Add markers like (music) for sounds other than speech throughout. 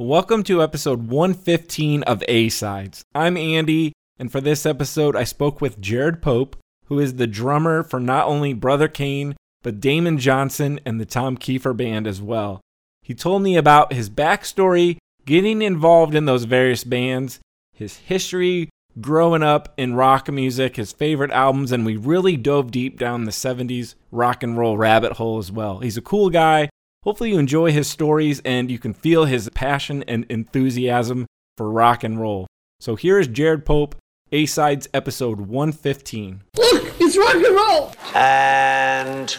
Welcome to episode 115 of A Sides. I'm Andy, and for this episode, I spoke with Jared Pope, who is the drummer for not only Brother Kane, but Damon Johnson and the Tom Keifer Band as well. He told me about his backstory, getting involved in those various bands, his history growing up in rock music, his favorite albums, and we really dove deep down the 70s rock and roll rabbit hole as well. He's a cool guy. Hopefully, you enjoy his stories and you can feel his passion and enthusiasm for rock and roll. So, here is Jared Pope, A Sides episode 115. Look, it's rock and roll! And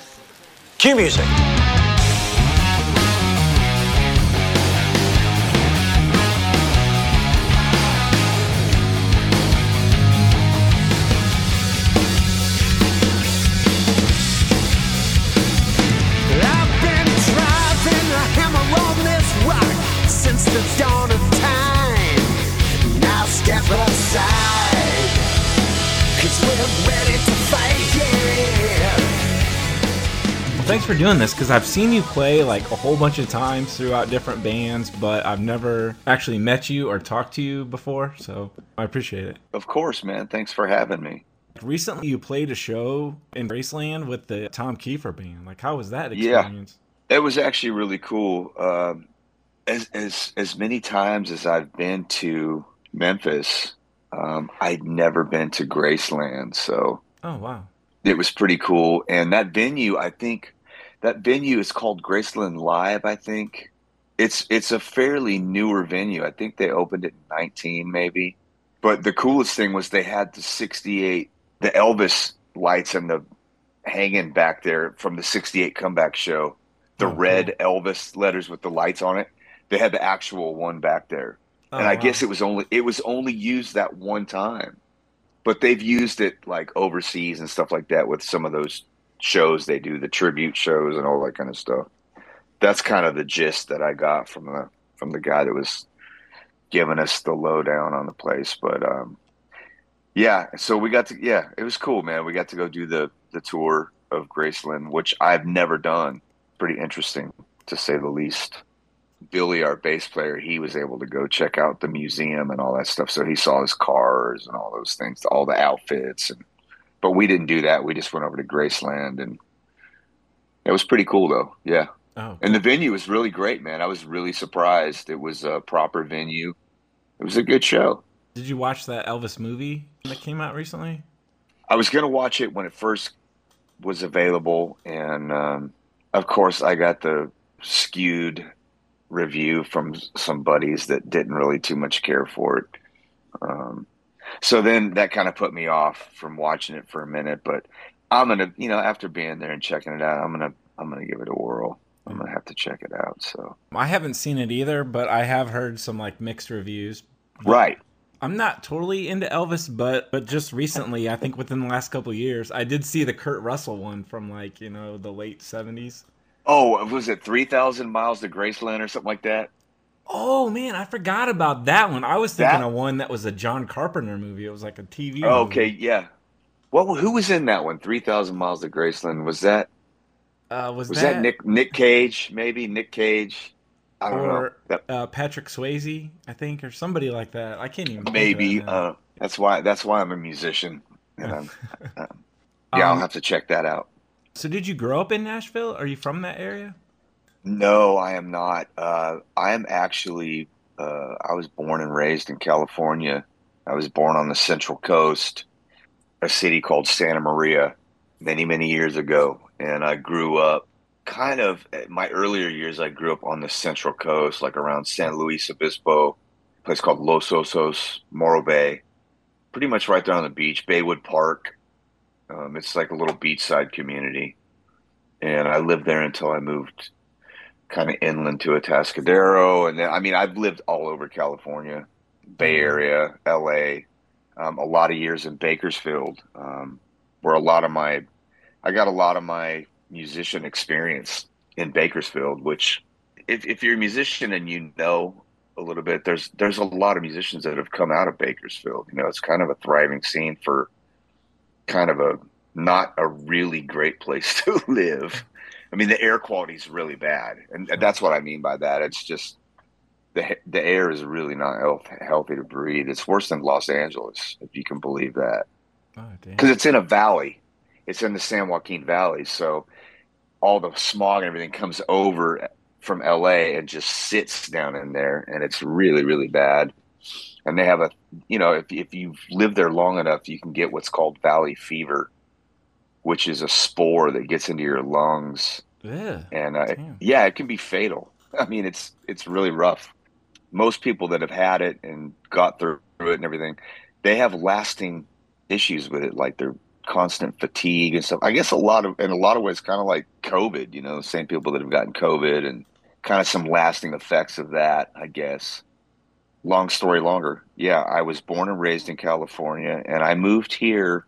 cue music. Thanks for doing this because I've seen you play like a whole bunch of times throughout different bands, but I've never actually met you or talked to you before. So, I appreciate it. Of course, man. Thanks for having me. Recently, you played a show in Graceland with the Tom Keifer Band. Like, how was that experience? Yeah. It was actually really cool. Um, as as as many times as I've been to Memphis, um, I'd never been to Graceland, so Oh, wow. it was pretty cool. And that venue, I think, that venue is called Graceland Live. I think it's it's a fairly newer venue. I think they opened it in nineteen, maybe. But the coolest thing was they had the '68, the Elvis lights and the hanging back there from the '68 comeback show. The Oh, cool. red Elvis letters with the lights on it. They had the actual one back there oh, and Oh, I guess it was only it was only used that one time, but they've used it like overseas and stuff like that with some of those shows they do, the tribute shows and all that kind of stuff. That's kind of the gist that I got from the from the guy that was giving us the lowdown on the place. But um, yeah, so we got to yeah, it was cool, man. We got to go do the the tour of Graceland, which I've never done. Pretty interesting to say the least. Billy, our bass player, he was able to go check out the museum and all that stuff. So he saw his cars and all those things, all the outfits. And but we didn't do that. We just went over to Graceland, and it was pretty cool, though. Yeah, Oh, and the venue was really great, man. I was really surprised. It was a proper venue. It was a good show. did you watch that Elvis movie that came out recently? I was gonna watch it when it first was available, and um, of course, I got the skewed review from some buddies that didn't really too much care for it. Um, so then that kind of put me off from watching it for a minute. But I'm gonna, you know, after being there and checking it out, I'm gonna, I'm gonna give it a whirl. I'm gonna have to check it out. So I haven't seen it either, but I have heard some like mixed reviews. right, I'm not totally into Elvis, but but just recently, I think within the last couple of years, I did see the Kurt Russell one from like you know the late '70s. Oh, was it three thousand miles to Graceland or something like that? Oh man, I forgot about that one. I was thinking That- of one that was a John Carpenter movie. It was like a TV. Oh, movie. okay, yeah. Well, who was in that one? Three thousand miles to Graceland. Was that Uh, was, was that, that, Nick Nick Cage? Maybe Nick Cage. I don't know. or That, uh, Patrick Swayze? I think, or somebody like that. I can't even. maybe. Uh, that's why. That's why I'm a musician. (laughs) And I'm, um, yeah, I'll Um, have to check that out. So, did you grow up in Nashville? Are you from that area? No, I am not. Uh, I am actually. Uh, I was born and raised in California. I was born on the Central Coast, a city called Santa Maria, many many years ago, and I grew up. Kind of my earlier years, I grew up on the Central Coast, like around San Luis Obispo, a place called Los Osos, Morro Bay, pretty much right there on the beach, Baywood Park. Um, it's like a little beachside community, and I lived there until I moved kind of inland to Atascadero, and then I mean I've lived all over California, Bay Area, L.A., um, a lot of years in Bakersfield, um, where a lot of my I got a lot of my musician experience in Bakersfield. Which, if if you're a musician and you know a little bit, there's there's a lot of musicians that have come out of Bakersfield. You know, it's kind of a thriving scene for kind of a not a really great place (laughs) to live. I mean, the air quality is really bad, and that's what I mean by that. It's just the the air is really not health, healthy to breathe. It's worse than Los Angeles, if you can believe that, Oh, because it's in a valley. It's in the San Joaquin Valley, so all the smog and everything comes over from LA and just sits down in there, and it's really really bad. And they have a, you know, if if you've lived there long enough, you can get what's called valley fever, which is a spore that gets into your lungs Yeah. and uh, yeah, it can be fatal. (laughs) I mean, it's it's really rough. Most people that have had it and got through it and everything, they have lasting issues with it, like their constant fatigue and stuff. I guess a lot of in a lot of ways, kind of like COVID. You know, same people that have gotten COVID and kind of some lasting effects of that. I guess. Long story longer. Yeah, I was born and raised in California, and I moved here.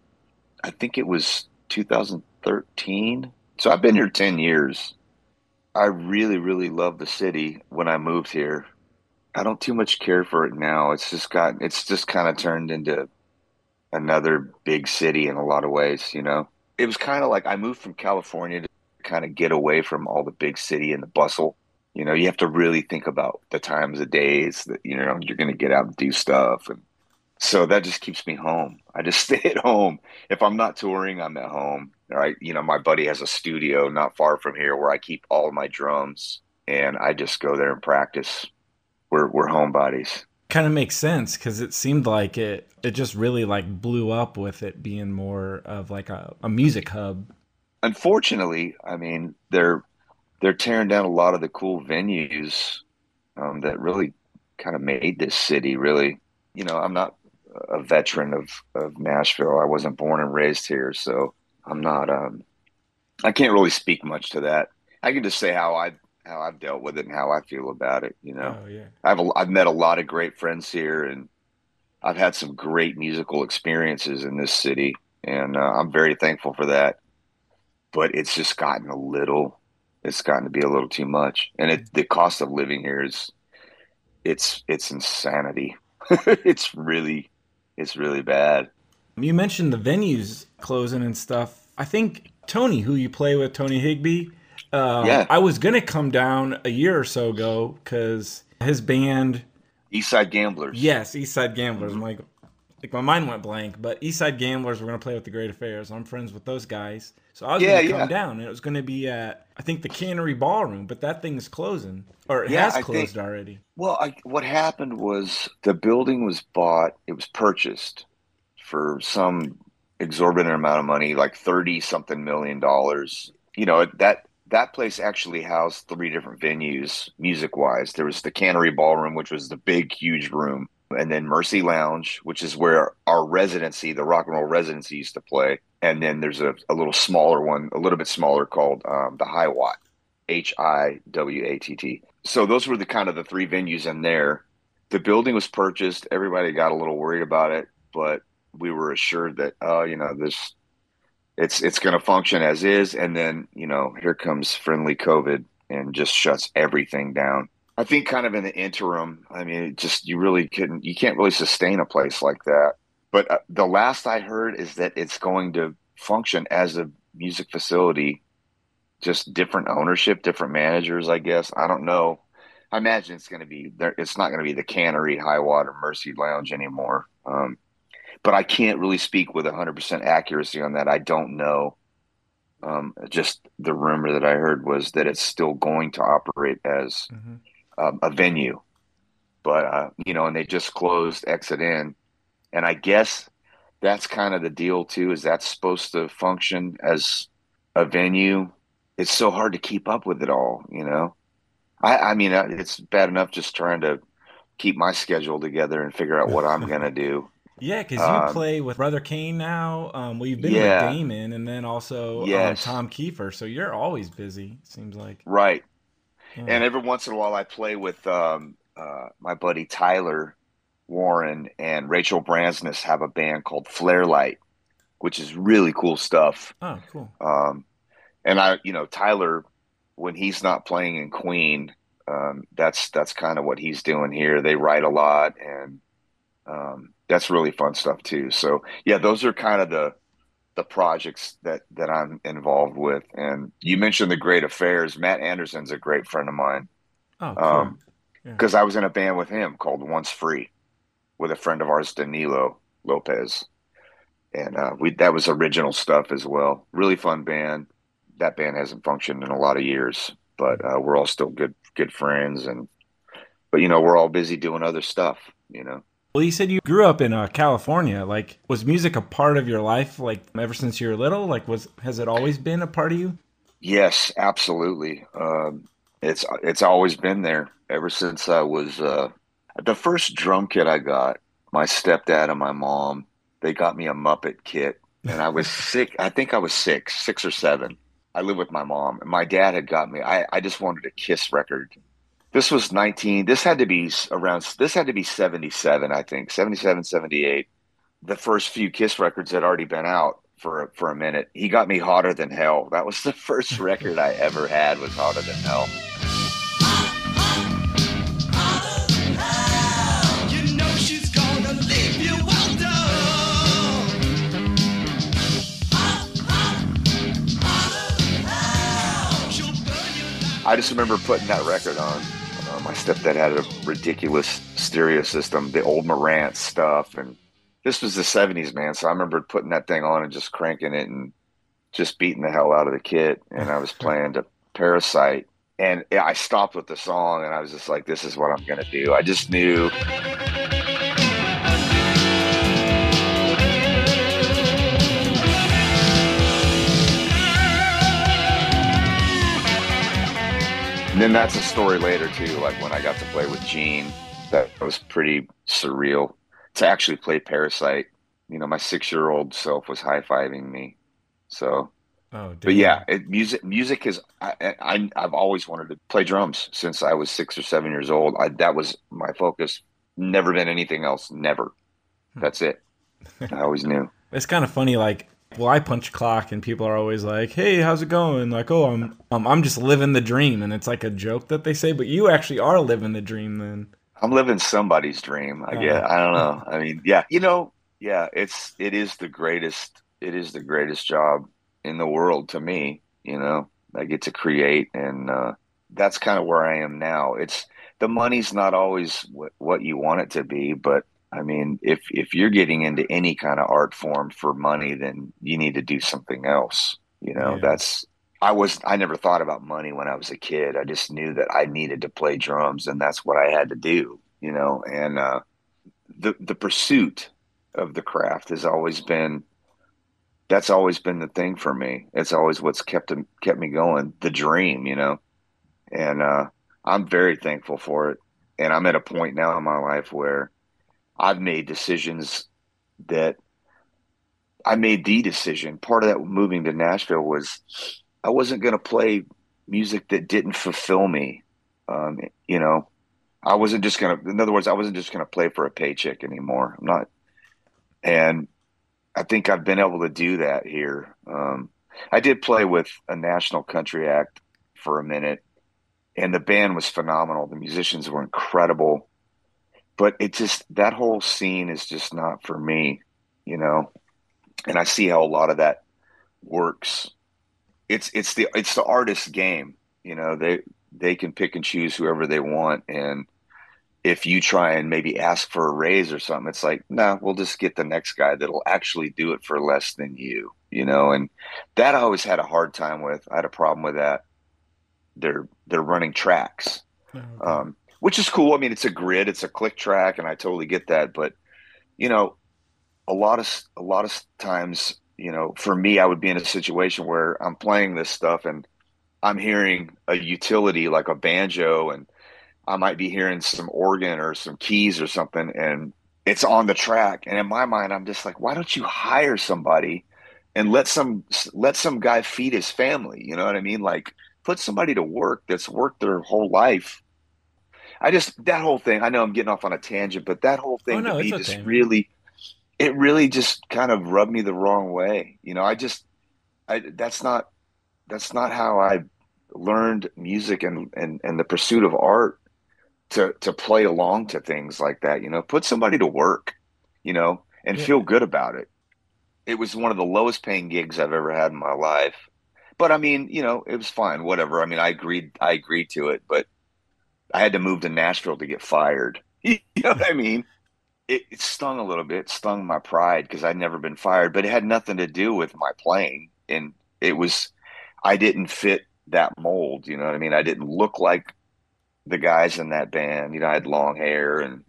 I think it was 2013. So I've been here 10 years. I really, really love the city when I moved here. I don't too much care for it now. It's just got, it's just kind of turned into another big city in a lot of ways, you know? It was kind of like I moved from California to kind of get away from all the big city and the bustle. You know, you have to really think about the times of days that, you know, you're going to get out and do stuff. And so that just keeps me home. I just (laughs) stay at home. If I'm not touring, I'm at home. Right. You know, my buddy has a studio not far from here where I keep all my drums and I just go there and practice. We're, we're homebodies. kind of makes sense because it seemed like it it just really like blew up with it being more of like a, a music hub Unfortunately, I mean, they're, they're tearing down a lot of the cool venues um, that really kind of made this city really, you know, I'm not a veteran of, of Nashville. I wasn't born and raised here. So I'm not, um, I can't really speak much to that. I can just say how I, how I've dealt with it and how I feel about it. You know, oh yeah I've, a, I've met a lot of great friends here and I've had some great musical experiences in this city. And uh, I'm very thankful for that. But it's just gotten a little, it's gotten to be a little too much. And it, the cost of living here is, it's, it's insanity. (laughs) it's really, it's really bad. you mentioned the venues closing and stuff i think tony who you play with tony higbee uh, Yeah. i was gonna come down a year or so ago because his band Eastside Gamblers. yes east side gamblers i'm like like my mind went blank but east side gamblers were gonna play with the great affairs i'm friends with those guys so i was Yeah, gonna come yeah. down and it was gonna be at i think the cannery ballroom but that thing's closing or it Yeah, has I closed think- already Well, I, what happened was the building was bought, it was purchased for some exorbitant amount of money, like 30 something million dollars. You know, that that place actually housed three different venues music wise. There was the Cannery Ballroom, which was the big, huge room, and then Mercy Lounge, which is where our residency, the rock and roll residency, used to play. And then there's a, a little smaller one, a little bit smaller called um, the High Watt, H I W A T T. So those were the kind of the three venues in there. The building was purchased. Everybody got a little worried about it, but we were assured that, oh, you know, this it's it's going to function as is. And then you know, here comes friendly COVID and just shuts everything down. I think kind of in the interim, I mean, just you really couldn't, you can't really sustain a place like that. But uh, the last I heard is that it's going to function as a music facility, just different ownership, different managers, I guess. I don't know. I imagine it's going to be there. It's not going to be the Cannery, High Watt, Mercy Lounge anymore. Um, but I can't really speak with 100% accuracy on that. I don't know. Um, just the rumor that I heard was that it's still going to operate as Mhm. um, a venue, but uh, you know, and they just closed Exit In, and I guess that's kind of the deal too. Is that's supposed to function as a venue? It's so hard to keep up with it all, you know. I, I mean, uh, it's bad enough just trying to keep my schedule together and figure out what I'm gonna do. (laughs) Yeah, because you Um, play with Brother Kane now. Um, well, you've been Yeah. with Damon, and then also Yes. um, Tom Keifer. So you're always busy. Seems like. Right. Yeah. And every once in a while, I play with um, uh, my buddy Tyler Warren and Rachel Bransness have a band called Flare Light, which is really cool stuff. oh, cool. Um, and I, you know, Tyler, when he's not playing in Queen, um, that's that's kind of what he's doing here. They write a lot, and um, that's really fun stuff too. So yeah, those are kind of the the projects that that I'm involved with. And you mentioned the Great Affairs. Matt Anderson's a great friend of mine. Oh, cool. Um, because I was in a band with him called Once Free with a friend of ours, Danilo Lopez, and uh, we that was original stuff as well. Really fun band. That band hasn't functioned in a lot of years, but uh, we're all still good good friends, and but you know we're all busy doing other stuff. You know. Well, you said you grew up in uh, California. Like, was music a part of your life, like ever since you were little? Like, was has it always been a part of you? Yes, absolutely. Um, it's it's always been there ever since I was uh, the first drum kit I got. My stepdad and my mom they got me a Muppet kit, and I was (laughs) sick. I think I was six, six or seven. I lived with my mom, and my dad had got me. I, I just wanted a Kiss record. This was 19. This had to be around. This had to be 77, I think, 77, 78. The first few Kiss records had already been out for for a minute. He got me hotter than hell. That was the (laughs) first record I ever had was hotter than hell. I just remember putting that record on. Uh, my stepdad had a ridiculous stereo system, the old Marantz stuff, and this was the '70s, man. So I remember putting that thing on and just cranking it and just beating the hell out of the kit. And I was playing to Parasite, and I stopped with the song, and I was just like, "This is what I'm gonna do." I just knew. Then that's a story later too. Like when I got to play with Gene, that was pretty surreal. To actually play Parasite, you know, my six-year-old self was high-fiving me. So, Oh, but yeah, it, music music is. I, I I've always wanted to play drums since I was six or seven years old. I, that was my focus. Never been anything else. Never. Hmm. That's it. (laughs) I always knew. it's kind of funny. Like, well, I punch clock, and people are always like, "Hey, how's it going?" Like, "Oh, I'm um, I'm just living the dream," and it's like a joke that they say, but you actually are living the dream. Then, I'm living somebody's dream. I guess. I don't know. (laughs) I mean, yeah, you know, yeah, it's it is the greatest. It is the greatest job in the world to me. You know, I get to create, and uh, that's kind of where I am now. It's the money's not always what, what you want it to be, but I mean, if if you're getting into any kind of art form for money, then you need to do something else. You know, Yeah. that's I was I never thought about money when I was a kid. I just knew that I needed to play drums and that's what I had to do, you know, and uh the the pursuit of the craft has always been that's always been the thing for me. It's always what's kept kept me going, the dream, you know. And uh I'm very thankful for it. And I'm at a point now in my life where I've made decisions that I made the decision. Part of that moving to Nashville was I wasn't going to play music that didn't fulfill me. Um, you know, I wasn't just going to, in other words, I wasn't just going to play for a paycheck anymore. I'm not. And I think I've been able to do that here. Um, I did play with a national country act for a minute, and the band was phenomenal. The musicians were incredible, but it just, that whole scene is just not for me, you know? And I see how a lot of that works. It's, it's the, it's the artist's game, you know, they, they can pick and choose whoever they want. And if you try and maybe ask for a raise or something, it's like, nah, we'll just get the next guy that'll actually do it for less than you, you know? And that I always had a hard time with. I had a problem with that. They're, they're running tracks, um, which is cool. I mean, it's a grid, it's a click track, and I totally get that. But, you know, a lot of, a lot of times, you know, for me, I would be in a situation where I'm playing this stuff and I'm hearing a utility like a banjo and I might be hearing some organ or some keys or something and it's on the track and in my mind I'm just like why don't you hire somebody and let some let some guy feed his family you know what I mean like put somebody to work that's worked their whole life I just that whole thing I know I'm getting off on a tangent but that whole oh, thing Oh, no, to me it's just really it really just kind of rubbed me the wrong way you know I just I that's not that's not how I learned music and, and, and the pursuit of art to, to play along to things like that, you know, put somebody to work, you know, and Yeah. feel good about it. It was one of the lowest paying gigs I've ever had in my life. But I mean, you know, it was fine, whatever. I mean, I agreed, I agreed to it, but I had to move to Nashville to get fired. (laughs) You know what I mean? It, it stung a little bit, it stung my pride because I'd never been fired, but it had nothing to do with my playing. And it was, I didn't fit that mold. You know what I mean? I didn't look like the guys in that band. You know, I had long hair and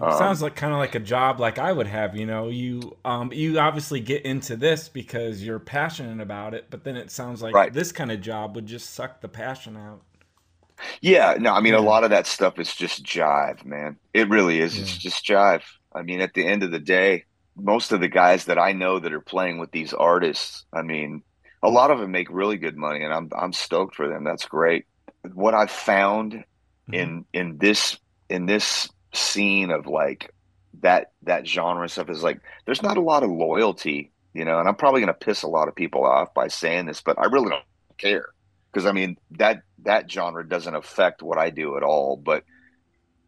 um, sounds like kind of like a job like I would have. You know, you um, you obviously get into this because you're passionate about it, but then it sounds like Right. this kind of job would just suck the passion out. Yeah, no, I mean, a lot of that stuff is just jive, man. It really is. It's just jive. I mean, at the end of the day, most of the guys that I know that are playing with these artists, I mean, a lot of them make really good money, and I'm I'm stoked for them. That's great. What I've found in mm-hmm. in this in this scene of like that that genre and stuff is like there's not a lot of loyalty, you know, and I'm probably gonna piss a lot of people off by saying this, but I really don't care because I mean that that genre doesn't affect what I do at all. But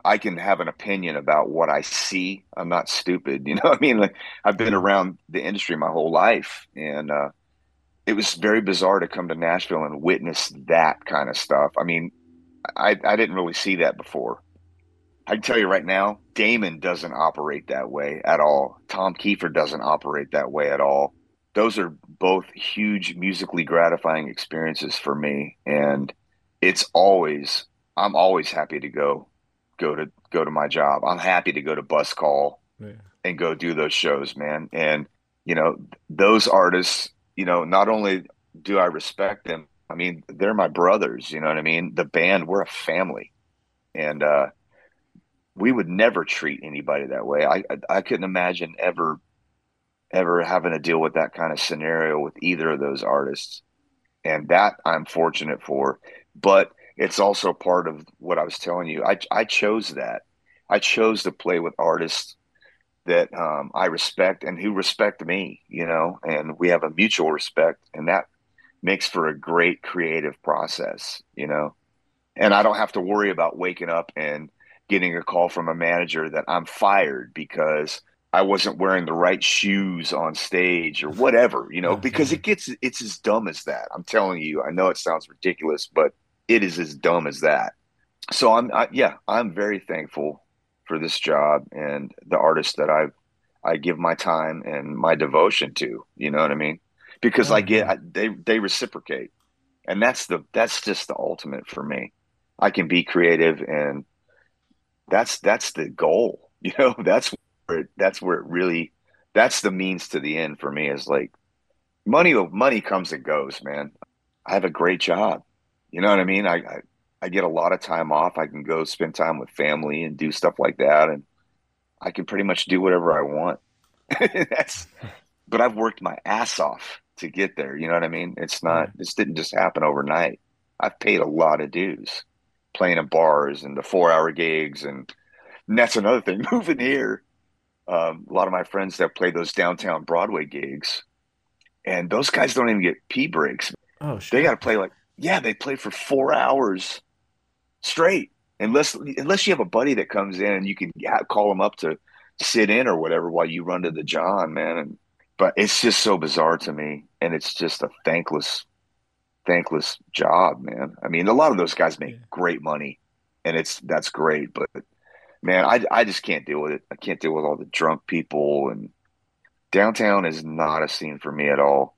I can have an opinion about what I see. I'm not stupid, (laughs) you know. I mean, like I've been around the industry my whole life, and uh, it was very bizarre to come to Nashville and witness that kind of stuff. I mean, I I didn't really see that before. I can tell you right now, Damon doesn't operate that way at all. Tom Keifer doesn't operate that way at all. Those are both huge musically gratifying experiences for me, and it's always I'm always happy to go go to go to my job. I'm happy to go to bus call Yeah. and go do those shows, man. And you know, those artists, you know, not only do I respect them, I mean, they're my brothers, you know what I mean? The band, we're a family. And uh we would never treat anybody that way. I I, I couldn't imagine ever ever having to deal with that kind of scenario with either of those artists. And that I'm fortunate for. But it's also part of what I was telling you. I I chose that. I chose to play with artists that um, I respect and who respect me, you know, and we have a mutual respect, and that makes for a great creative process, you know. And I don't have to worry about waking up and getting a call from a manager that I'm fired because I wasn't wearing the right shoes on stage or whatever, you know, because it mm-hmm. gets it's as dumb as that. I'm telling you. I know it sounds ridiculous, but it is as dumb as that. So I'm I, yeah, I'm very thankful for this job and the artists that I I give my time and my devotion to. You know what I mean? Because I get mm-hmm. I, they they reciprocate, and that's the that's just the ultimate for me. I can be creative, and that's that's the goal. (laughs) You know, that's where it, that's where it really that's the means to the end for me. Is like money money comes and goes, man. I have a great job. You know what I mean? I, I I get a lot of time off. I can go spend time with family and do stuff like that, and I can pretty much do whatever I want. (laughs) That's, but I've worked my ass off to get there. You know what I mean? It's not. Mm. This didn't just happen overnight. I've paid a lot of dues, playing in bars and the four-hour gigs, and, and that's another thing. (laughs) Moving here, um, a lot of my friends that play those downtown Broadway gigs, and those guys don't even get pee breaks. Oh, shit. They got to play like yeah, they play for four hours straight. Unless unless you have a buddy that comes in and you can yeah, call them up to sit in or whatever while you run to the John, man. And but it's just so bizarre to me, and it's just a thankless, thankless job, man. I mean, a lot of those guys make Yeah. great money, and it's that's great, but man, I I just can't deal with it. I can't deal with all the drunk people, and downtown is not a scene for me at all.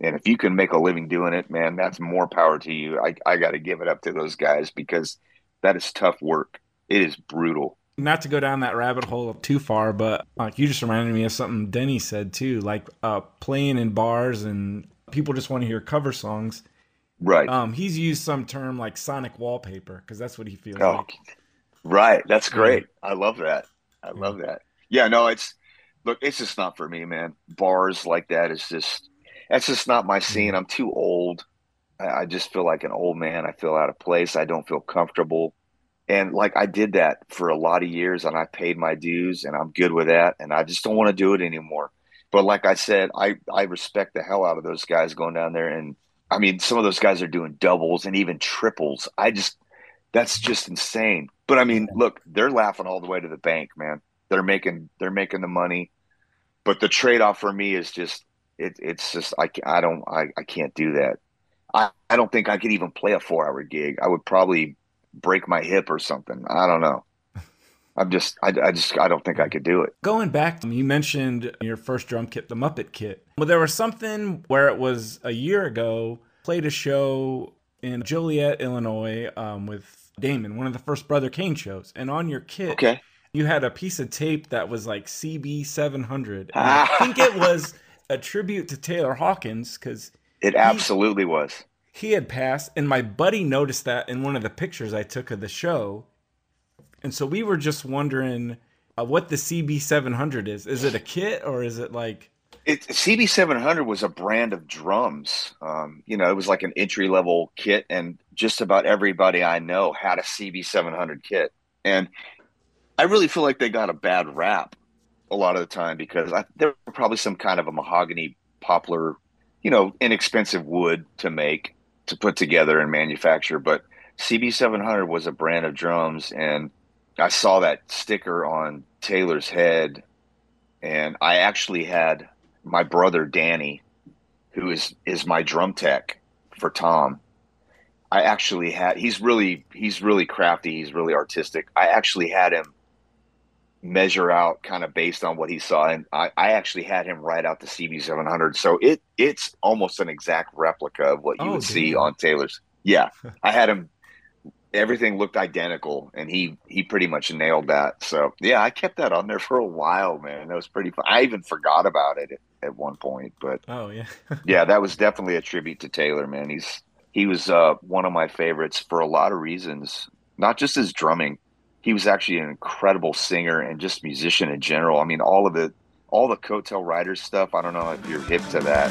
And if you can make a living doing it, man, that's more power to you. I, I got to give it up to those guys because that is tough work. It is brutal. not to go down that rabbit hole too far, but like you just reminded me of something Denny said too, like uh, playing in bars and people just want to hear cover songs. Right. Um, he's used some term like sonic wallpaper because that's what he feels Oh, like. Right. That's great. I love that. I love that. Yeah, no, it's look, it's just not for me, man. Bars like that is just that's just not my scene. I'm too old. I, I just feel like an old man. I feel out of place. I don't feel comfortable. And like I did that for a lot of years and I paid my dues and I'm good with that and I just don't want to do it anymore. But like I said, I I respect the hell out of those guys going down there and I mean some of those guys are doing doubles and even triples. I just that's just insane. But I mean, look, they're laughing all the way to the bank, man. They're making they're making the money. But the trade-off for me is just it, it's just I, I don't I, I can't do that. I, I don't think I could even play a four hour gig. I would probably break my hip or something. I don't know. (laughs) I'm just, I, I just, I don't think I could do it. Going back, you mentioned your first drum kit, the Muppet kit. Well, there was something where it was a year ago, played a show in Joliet, Illinois, um, with Damon, one of the first Brother Kane shows. And on your kit, Okay. you had a piece of tape that was like CB700. And I think it was (laughs) a tribute to Taylor Hawkins because It absolutely was. he had passed, and my buddy noticed that in one of the pictures I took of the show. And so we were just wondering uh, what the CB700 is. Is it a kit or is it like. It, CB700 was a brand of drums. Um, you know, it was like an entry level kit, and just about everybody I know had a CB700 kit. And I really feel like they got a bad rap a lot of the time because I, there were probably some kind of a mahogany poplar, you know, inexpensive wood to make, to put together and manufacture. But CB700 was a brand of drums, and I saw that sticker on Taylor's head, and I actually had my brother Danny, who is is my drum tech for Tom. I actually had he's really he's really crafty, he's really artistic. I actually had him measure out kind of based on what he saw. And I, I actually had him write out the CB700 so it it's almost an exact replica of what you Oh, would see on Taylor's. Yeah. (laughs) I had him everything looked identical and he he pretty much nailed that so yeah I kept that on there for a while man that was pretty fun I even forgot about it at, at one point but Oh, yeah. (laughs) yeah, that was definitely a tribute to Taylor, man. He's he was uh, one of my favorites for a lot of reasons, not just his drumming. He was actually an incredible singer and just musician in general. I mean, all of it, all the Coattail Riders stuff. I don't know if you're hip to that.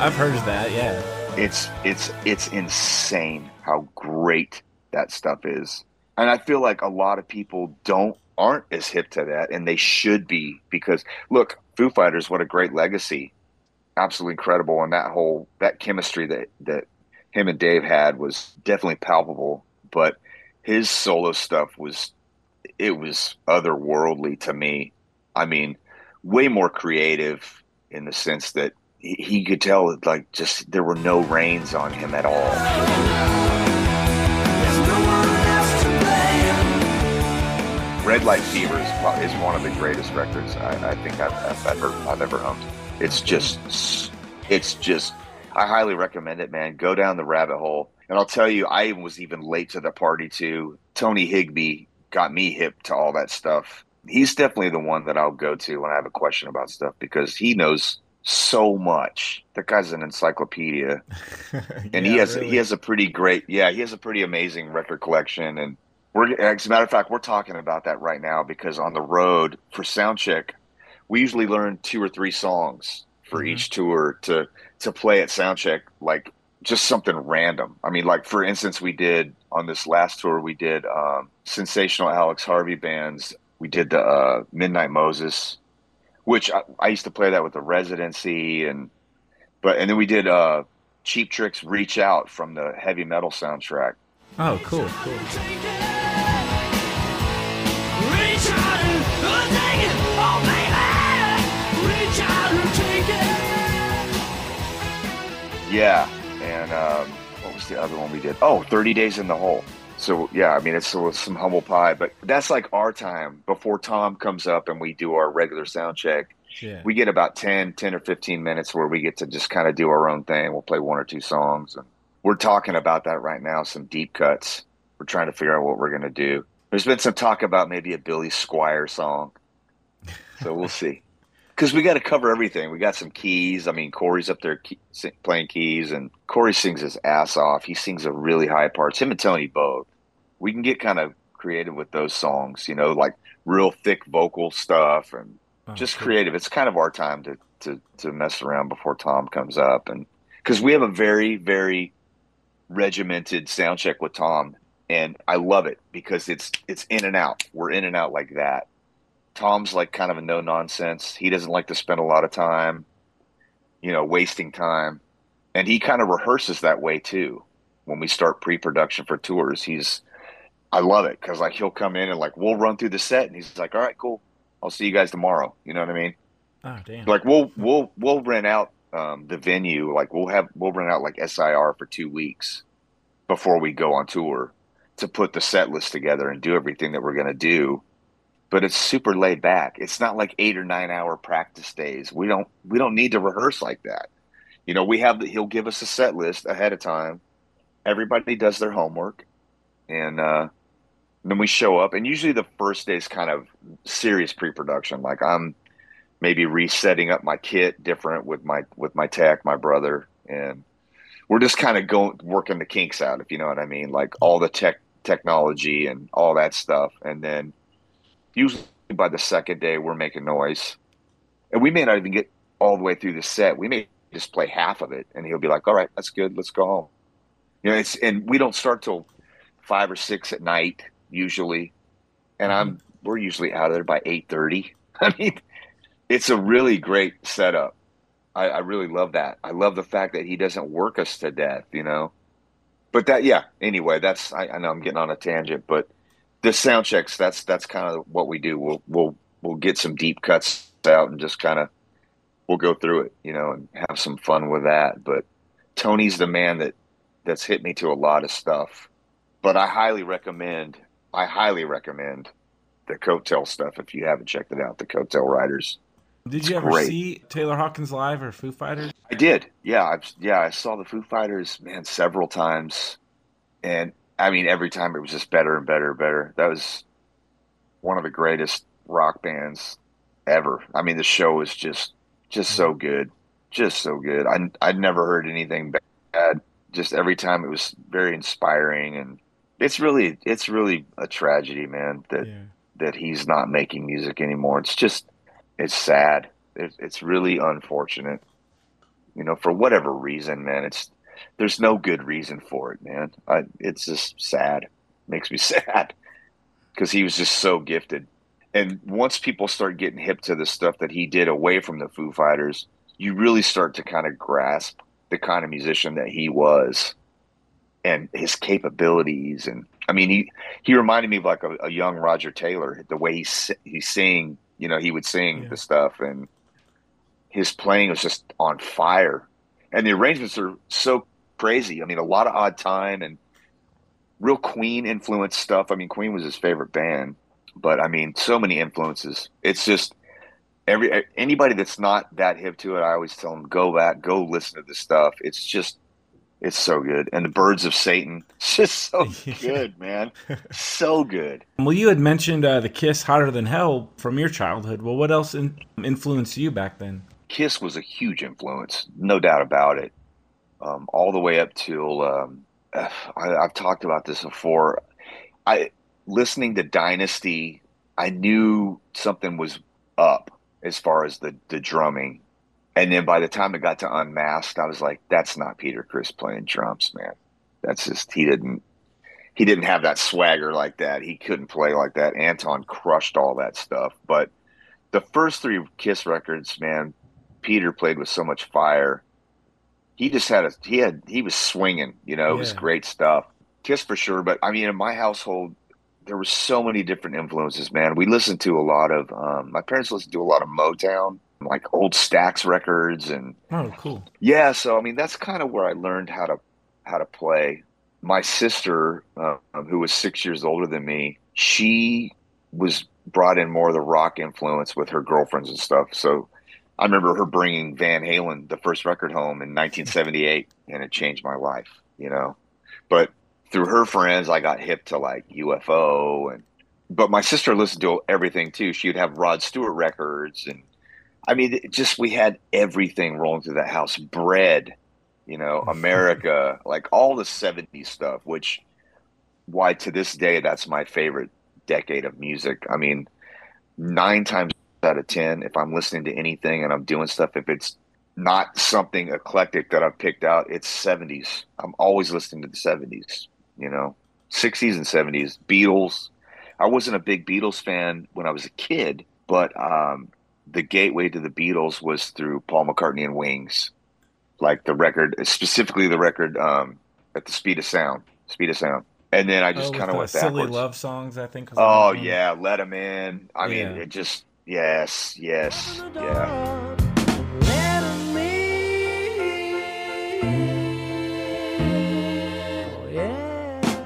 I've heard of that, yeah. It's it's it's insane how great that stuff is. And I feel like a lot of people don't aren't as hip to that and they should be because look, Foo Fighters what a great legacy. Absolutely incredible and that whole that chemistry that that him and Dave had was definitely palpable, but his solo stuff was it was otherworldly to me. I mean, way more creative in the sense that he, could tell that like just there were no reins on him at all. Red Light Fever is, is one of the greatest records I, I think I've, I've ever I've ever owned. It's just it's just I highly recommend it, man. Go down the rabbit hole, and I'll tell you, I was even late to the party too. Tony Higbee got me hip to all that stuff. He's definitely the one that I'll go to when I have a question about stuff because he knows so much. That guy's an encyclopedia (laughs) and he has really. he has a pretty great yeah he has a pretty amazing record collection and we're as a matter of fact we're talking about that right now because on the road for sound check we usually learn two or three songs for Mhm. each tour to to play at sound check like just something random i mean like for instance we did on this last tour we did um sensational alex harvey bands we did the uh midnight moses which I, I used to play that with the residency and but and then we did uh cheap tricks reach out from the heavy metal soundtrack. Oh, cool, cool. yeah and um what was the other one we did? Oh 30 days in the hole so yeah i mean it's some humble pie but that's like our time. Before tom comes up and we do our regular sound check Yeah. we get about 10 10 or 15 minutes where we get to just kind of do our own thing. We'll play one or two songs and we're talking about that right now some deep cuts. We're trying to figure out what we're going to do. There's been some talk about maybe a billy squier song. So we'll (laughs) see because we got to cover everything we got some keys i mean corey's up there key, playing keys and corey sings his ass off he sings a really high parts him and tony both we can get kind of creative with those songs you know like real thick vocal stuff and Oh, just cool. creative. It's kind of our time to to to mess around before Tom comes up, and because we have a very very regimented sound check with Tom, and I love it because it's it's in and out. We're in and out like that. Tom's like kind of a no nonsense. He doesn't like to spend a lot of time, you know, wasting time, and he kind of rehearses that way too. When we start pre production for tours, he's I love it because like he'll come in and like we'll run through the set, and he's like, "All right, cool." I'll see you guys tomorrow. You know what I mean? Oh damn. Like we'll we'll we'll rent out um, the venue. Like we'll have we'll rent out like SIR for two weeks before we go on tour to put the set list together and do everything that we're gonna do. But it's super laid back. It's not like eight or nine hour practice days. We don't we don't need to rehearse like that. You know, we have the, he'll give us a set list ahead of time. Everybody does their homework, and uh, then we show up. And usually the first day is kind of serious pre-production. Like I'm maybe resetting up my kit different with my with my tech, my brother, and we're just kind of going working the kinks out, if you know what I mean. Like all the tech technology and all that stuff, and then usually by the second day we're making noise, and we may not even get all the way through the set. We may just play half of it, and he'll be like, "All right, that's good. Let's go home." You know, it's and we don't start till five or six at night usually, and I'm mm-hmm. we're usually out of there by eight thirty. (laughs) I mean, it's a really great setup. I, I really love that. I love the fact that he doesn't work us to death. You know, but that yeah. Anyway, that's I, I know I'm getting on a tangent, but the sound checks. That's that's kind of what we do. We'll we'll we'll get some deep cuts out and just kind of we'll go through it, you know, and have some fun with that. But Tony's the man that that's hit me to a lot of stuff. But I highly recommend, I highly recommend the Coattail stuff if you haven't checked it out. The Coattail Riders. Did you ever great. see Taylor Hawkins live or Foo Fighters? I did, yeah, I, yeah. I saw the Foo Fighters, man, several times, and I mean, every time it was just better and better and better. That was one of the greatest rock bands ever. I mean, the show was just just so mm-hmm. good, just so good. I I'd never heard anything bad. Just every time it was very inspiring, and it's really it's really a tragedy, man, that Yeah. that he's not making music anymore. It's just it's sad. It's it's really unfortunate. You know, for whatever reason, man. It's there's no good reason for it, man. I, it's just sad. Makes me (laughs) sad because he was just so gifted. And once people start getting hip to the stuff that he did away from the Foo Fighters, you really start to kind of grasp the kind of musician that he was and his capabilities. And I mean, he he reminded me of like a, a young Roger Taylor. The way he he sing, you know, he would sing Yeah. the stuff, and his playing was just on fire. And the arrangements are so crazy. I mean, a lot of odd time and real Queen influence stuff. I mean, Queen was his favorite band, but I mean, so many influences. It's just every anybody that's not that hip to it, I always tell them go back, go listen to this stuff. It's just it's so good. And the Birds of Satan, (laughs) it's just so (laughs) good, man. So good. Well, you had mentioned uh, the Kiss "Hotter Than Hell" from your childhood. Well, what else in- influenced you back then? Kiss was a huge influence, no doubt about it. Um, all the way up till um, (sighs) I, I've talked about this before. I listening to Dynasty, I knew something was up as far as the the drumming, and then by the time it got to Unmasked, I was like, "That's not Peter Criss playing drums, man. That's just he didn't." He didn't have that swagger like that. He couldn't play like that. Anton crushed all that stuff. But the first three Kiss records, man, Peter played with so much fire. He just had a he had he was swinging, you know, it was great stuff. Kiss for sure, but I mean, in my household, there were so many different influences, man. We listened to a lot of um, my parents listened to a lot of Motown, like old Stax records, and Oh, cool. yeah. So I mean, that's kind of where I learned how to how to play. My sister, uh, who was six years older than me, she was brought in more of the rock influence with her girlfriends and stuff. So I remember her bringing Van Halen, the first record, home in 1978, and it changed my life, you know. But through her friends, I got hip to like UFO, and but my sister listened to everything too. She'd have Rod Stewart records, and I mean, just we had everything rolling through that house. Bread, you know, (laughs) America, like all the 70s stuff, which why to this day that's my favorite decade of music. I mean, nine times out of ten, if I'm listening to anything and I'm doing stuff, if it's not something eclectic that I've picked out, it's 70s. I'm always listening to the 70s, you know, 60s and 70s. Beatles. I wasn't a big Beatles fan when I was a kid, but um, the gateway to the Beatles was through Paul McCartney and Wings, like the record, specifically the record um, at the speed of sound, speed of sound. And then I just oh, kind of went silly backwards. love songs. I think. Oh yeah, let him in. I mean, it just Yes, yes, yeah.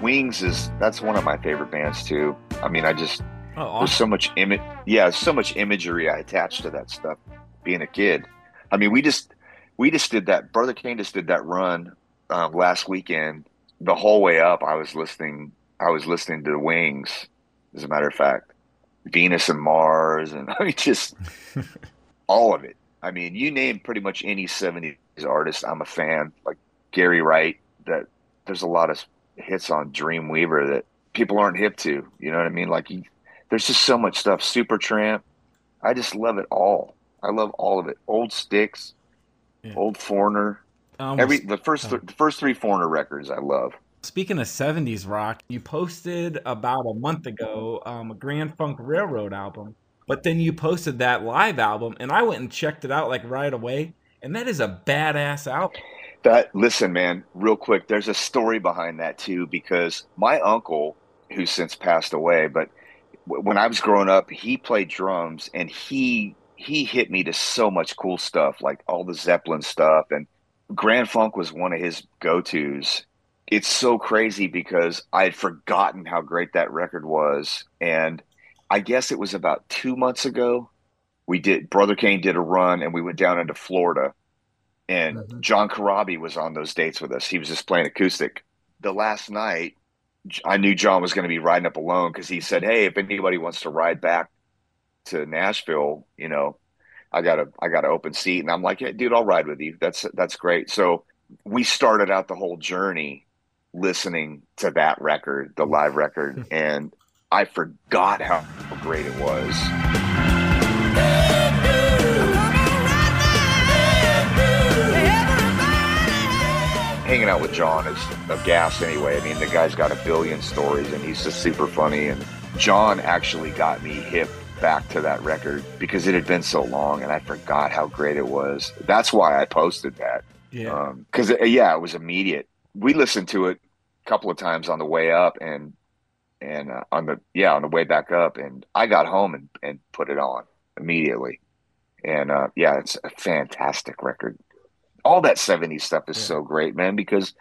Wings is that's one of my favorite bands too. I mean, I just Oh, there's so much image. Yeah, so much imagery I attached to that stuff. Being a kid, I mean, we just we just did that. Brother Kane just did that run um, last weekend. The whole way up, I was listening. I was listening to the Wings. As a matter of fact, Venus and Mars, and (laughs) I mean, just (laughs) all of it. I mean, you name pretty much any '70s artist, I'm a fan. Like Gary Wright. That there's a lot of hits on Dreamweaver that people aren't hip to. You know what I mean? Like he, there's just so much stuff. Supertramp. I just love it all. I love all of it. Old Styx, Yeah. Old Foreigner. Almost- Every the first oh. th- the first three Foreigner records I love. Speaking of 70s rock, you posted about a month ago um, a Grand Funk Railroad album, but then you posted that live album, and I went and checked it out like right away, and that is a badass album. That listen, man, real quick. There's a story behind that too, because my uncle, who's since passed away, but when I was growing up, he played drums, and he he hit me to so much cool stuff, like all the Zeppelin stuff, and Grand Funk was one of his go tos. It's so crazy because I had forgotten how great that record was, and I guess it was about two months ago. We did Brother Kane did a run, and we went down into Florida and Mhm. John Corabi was on those dates with us. He was just playing acoustic. The last night, I knew John was going to be riding up alone because he said, "Hey, if anybody wants to ride back to Nashville, you know, I got a I got an open seat." And I'm like, "Yeah, dude, I'll ride with you. That's that's great." So we started out the whole journey listening to that record, the live record, (laughs) and I forgot how great it was. hanging out with John is a gas anyway. I mean, the guy's got a billion stories and he's just super funny. And John actually got me hip back to that record because it had been so long and I forgot how great it was. That's why I posted that. Yeah. Um, because, uh, yeah, it was immediate. We listened to it a couple of times on the way up and, and uh, on the, yeah, on the way back up. And I got home and, and put it on immediately. And, uh, yeah, it's a fantastic record all that 70s stuff is Yeah. so great, man, because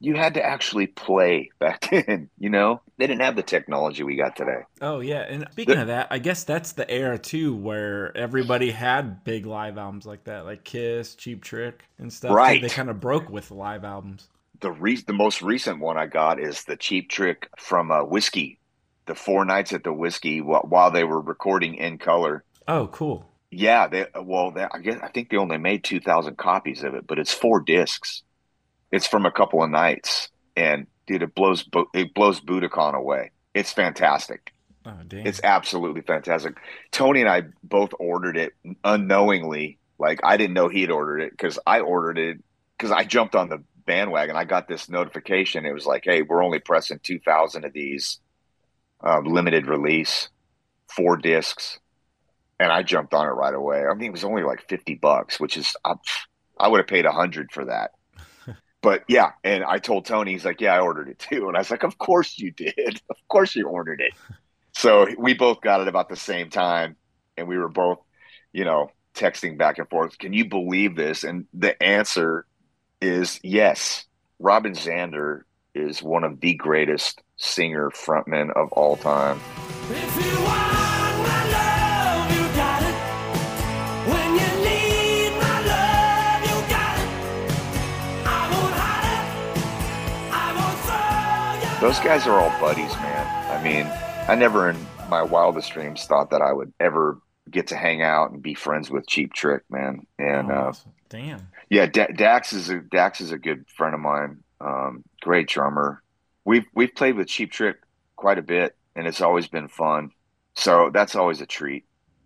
you had to actually play back (laughs) then, you know? They didn't have the technology we got today. Oh yeah, and speaking of that, I guess that's the era too where everybody had big live albums like that, like Kiss, Cheap Trick, and stuff. Right. They kind of broke with live albums. The re- the most recent one I got is the cheap trick from uh, Whiskey, the four nights at the Whiskey wh- while they were recording in color. Oh, cool. Yeah, they well, they, I guess I think they only made two thousand copies of it, but it's four discs. It's from a couple of nights, and dude, it blows Bo- it blows Budokan away. It's fantastic. Oh damn. It's absolutely fantastic. Tony and I both ordered it unknowingly. Like I didn't know he'd ordered it because I ordered it because I jumped on the bandwagon. I got this notification. It was like, "Hey, we're only pressing two thousand of these, um, limited release, four discs," and I jumped on it right away. I mean, it was only like fifty bucks, which is I, I would have paid a hundred for that. (laughs) But yeah, and I told Tony, he's like, "Yeah, I ordered it too," and I was like, "Of course you did. (laughs) Of course you ordered it." So we both got it about the same time, and we were both, you know, texting back and forth. Can you believe this? And the answer is yes. Robin Zander is one of the greatest singer frontmen of all time. If you want my love, you got it. When you need my love, you got it. I won't hide it. I won't throw you. Those guys are all buddies, man. I mean, I never in my wildest dreams thought that I would ever get to hang out and be friends with Cheap Trick, man. And Oh, uh, damn. Yeah, Da- Dax is a Dax is a good friend of mine. Um, great drummer. We've we've played with Cheap Trick quite a bit, and it's always been fun. So that's always a treat.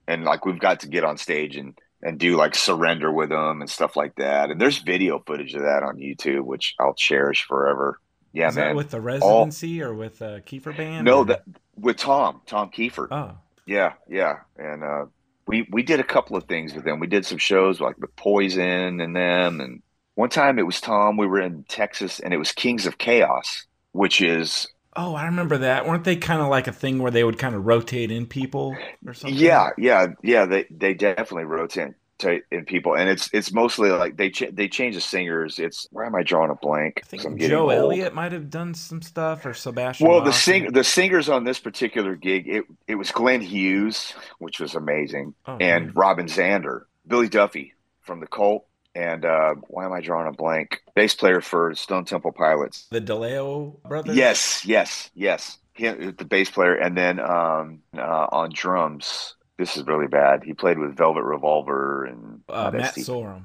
And like we've got to get on stage and and do like surrender with them and stuff like that. And there's video footage of that on YouTube, which I'll cherish forever. Yeah, Is man. that with the residency or with uh, Keifer Band? no, or- that with Tom Tom Keifer. Oh, Yeah, yeah, and uh, we we did a couple of things with them. We did some shows like with Poison and them, and one time it was Tom. We were in Texas, and it was Kings of Chaos, which is Oh, I remember that. Weren't they kind of like a thing where they would kind of rotate in people or something? Yeah, yeah, yeah. They they definitely rotate in people, and it's it's mostly like they ch- they change the singers. It's where am I drawing a blank? I think Joe old. Elliott might have done some stuff, or Sebastian. Well, the sing the singers on this particular gig, it it was Glenn Hughes, which was amazing, Oh, and man. Robin Zander, Billy Duffy from the Cult, and uh, why am I drawing a blank? Bass player for Stone Temple Pilots. the DeLeo brothers. Yes, yes, yes. He, the bass player, and then um, uh, on drums. This is really bad. He played with Velvet Revolver and uh, Matt. Sorum.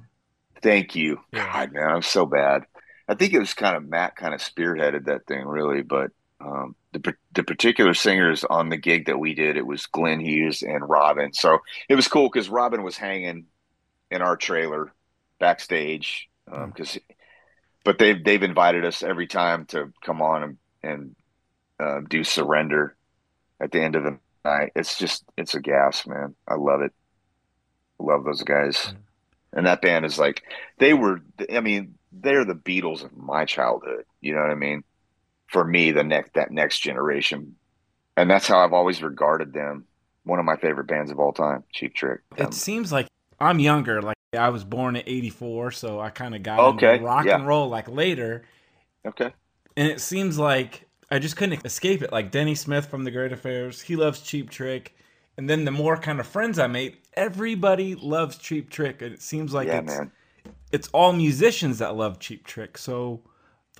Thank you. Yeah. God, man, I'm so bad. I think it was kind of Matt kind of spearheaded that thing, really. But um, the the particular singers on the gig that we did, it was Glenn Hughes and Robin. So it was cool because Robin was hanging in our trailer backstage. Um, 'cause- but they've they've invited us every time to come on and and uh, do surrender at the end of the night. It's just it's a gas, man. I love it. Love those guys. And that band is like they were I mean, they're the Beatles of my childhood. You know what I mean? For me, the next that next generation. And that's how I've always regarded them. One of my favorite bands of all time, Cheap Trick. Um, It seems like I'm younger. Like I was born in '84, so I kind of got Okay, into rock yeah. and roll like later. okay. And it seems like I just couldn't escape it. Like Denny Smith from The Great Affairs, he loves Cheap Trick. And then the more kind of friends I made, everybody loves Cheap Trick. And it seems like yeah, it's man. it's all musicians that love Cheap Trick. So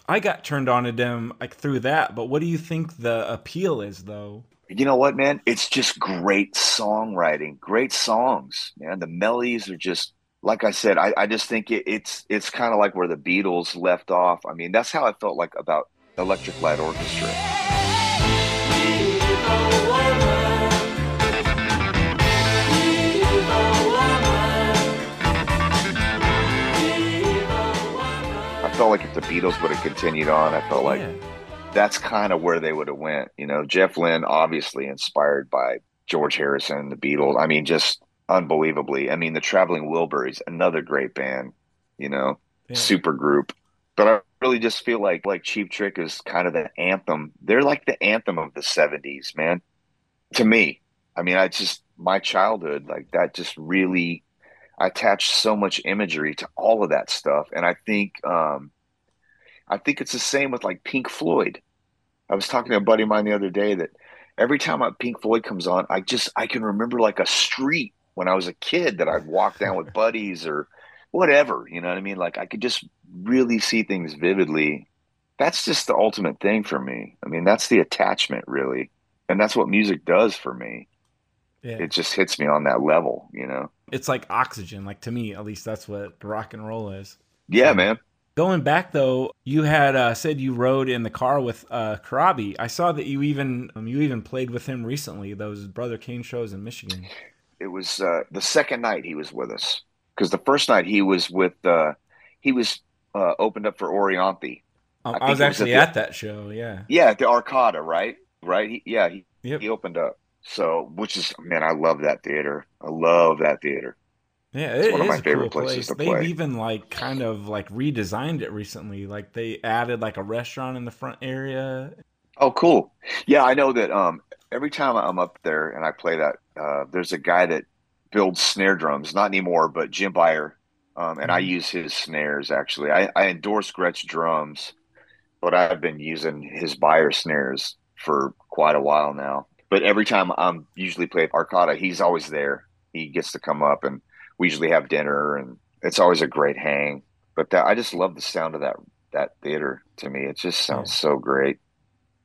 I got turned on to them like through that. But what do you think the appeal is though? You know what, man? It's just great songwriting, great songs, man. The melodies are just like I said. I, I just think it, it's it's kind of like where the Beatles left off. I mean, that's how I felt like about Electric Light Orchestra. I felt like if the Beatles would have continued on, I felt like yeah. that's kind of where they would have went. You know, Jeff Lynne obviously inspired by George Harrison, the Beatles. I mean, just unbelievably. I mean, the Traveling Wilburys, another great band. You know, Yeah. super group. But I really just feel like like Cheap Trick is kind of the anthem. They're like the anthem of the '70s, man. To me, I mean, I just my childhood like that just really I attached so much imagery to all of that stuff, and I think um, I think it's the same with like Pink Floyd. I was talking to a buddy of mine the other day that every time a Pink Floyd comes on, I just I can remember like a street when I was a kid that I'd walk down with buddies or whatever. You know what I mean? Like I could just really see things vividly. That's just the ultimate thing for me. I mean, that's the attachment really, and that's what music does for me. Yeah. It just hits me on that level. You know? It's like oxygen. Like to me, at least that's what rock and roll is. Yeah, man. Going back though, you had uh, said you rode in the car with uh, Corabi. I saw that you even um, you even played with him recently. Those Brother Kane shows in Michigan. it was uh, the second night he was with us because the first night he was with uh, he was uh, opened up for Orianthi. Um, I I, was it was actually at at that show. Yeah. Yeah, at the Arcada, right? Right? He, yeah, he, Yep. he opened up. So, which is man, I love that theater. I love that theater. Yeah, It's it one of my favorite cool places place. to They've play. even like kind of like redesigned it recently. Like they added like a restaurant in the front area. Oh, cool. Yeah, I know that. Um, every time I'm up there and I play that, uh, there's a guy that builds snare drums. Not anymore, but Jim Byer. Um, and I Mhm. use his snares actually. I, I endorse Gretsch drums, but I've been using his Byer snares for quite a while now. But every time I'm usually play at Arcada, he's always there. He gets to come up, and we usually have dinner, and it's always a great hang. But that, I just love the sound of that that theater. To me, it just sounds so great,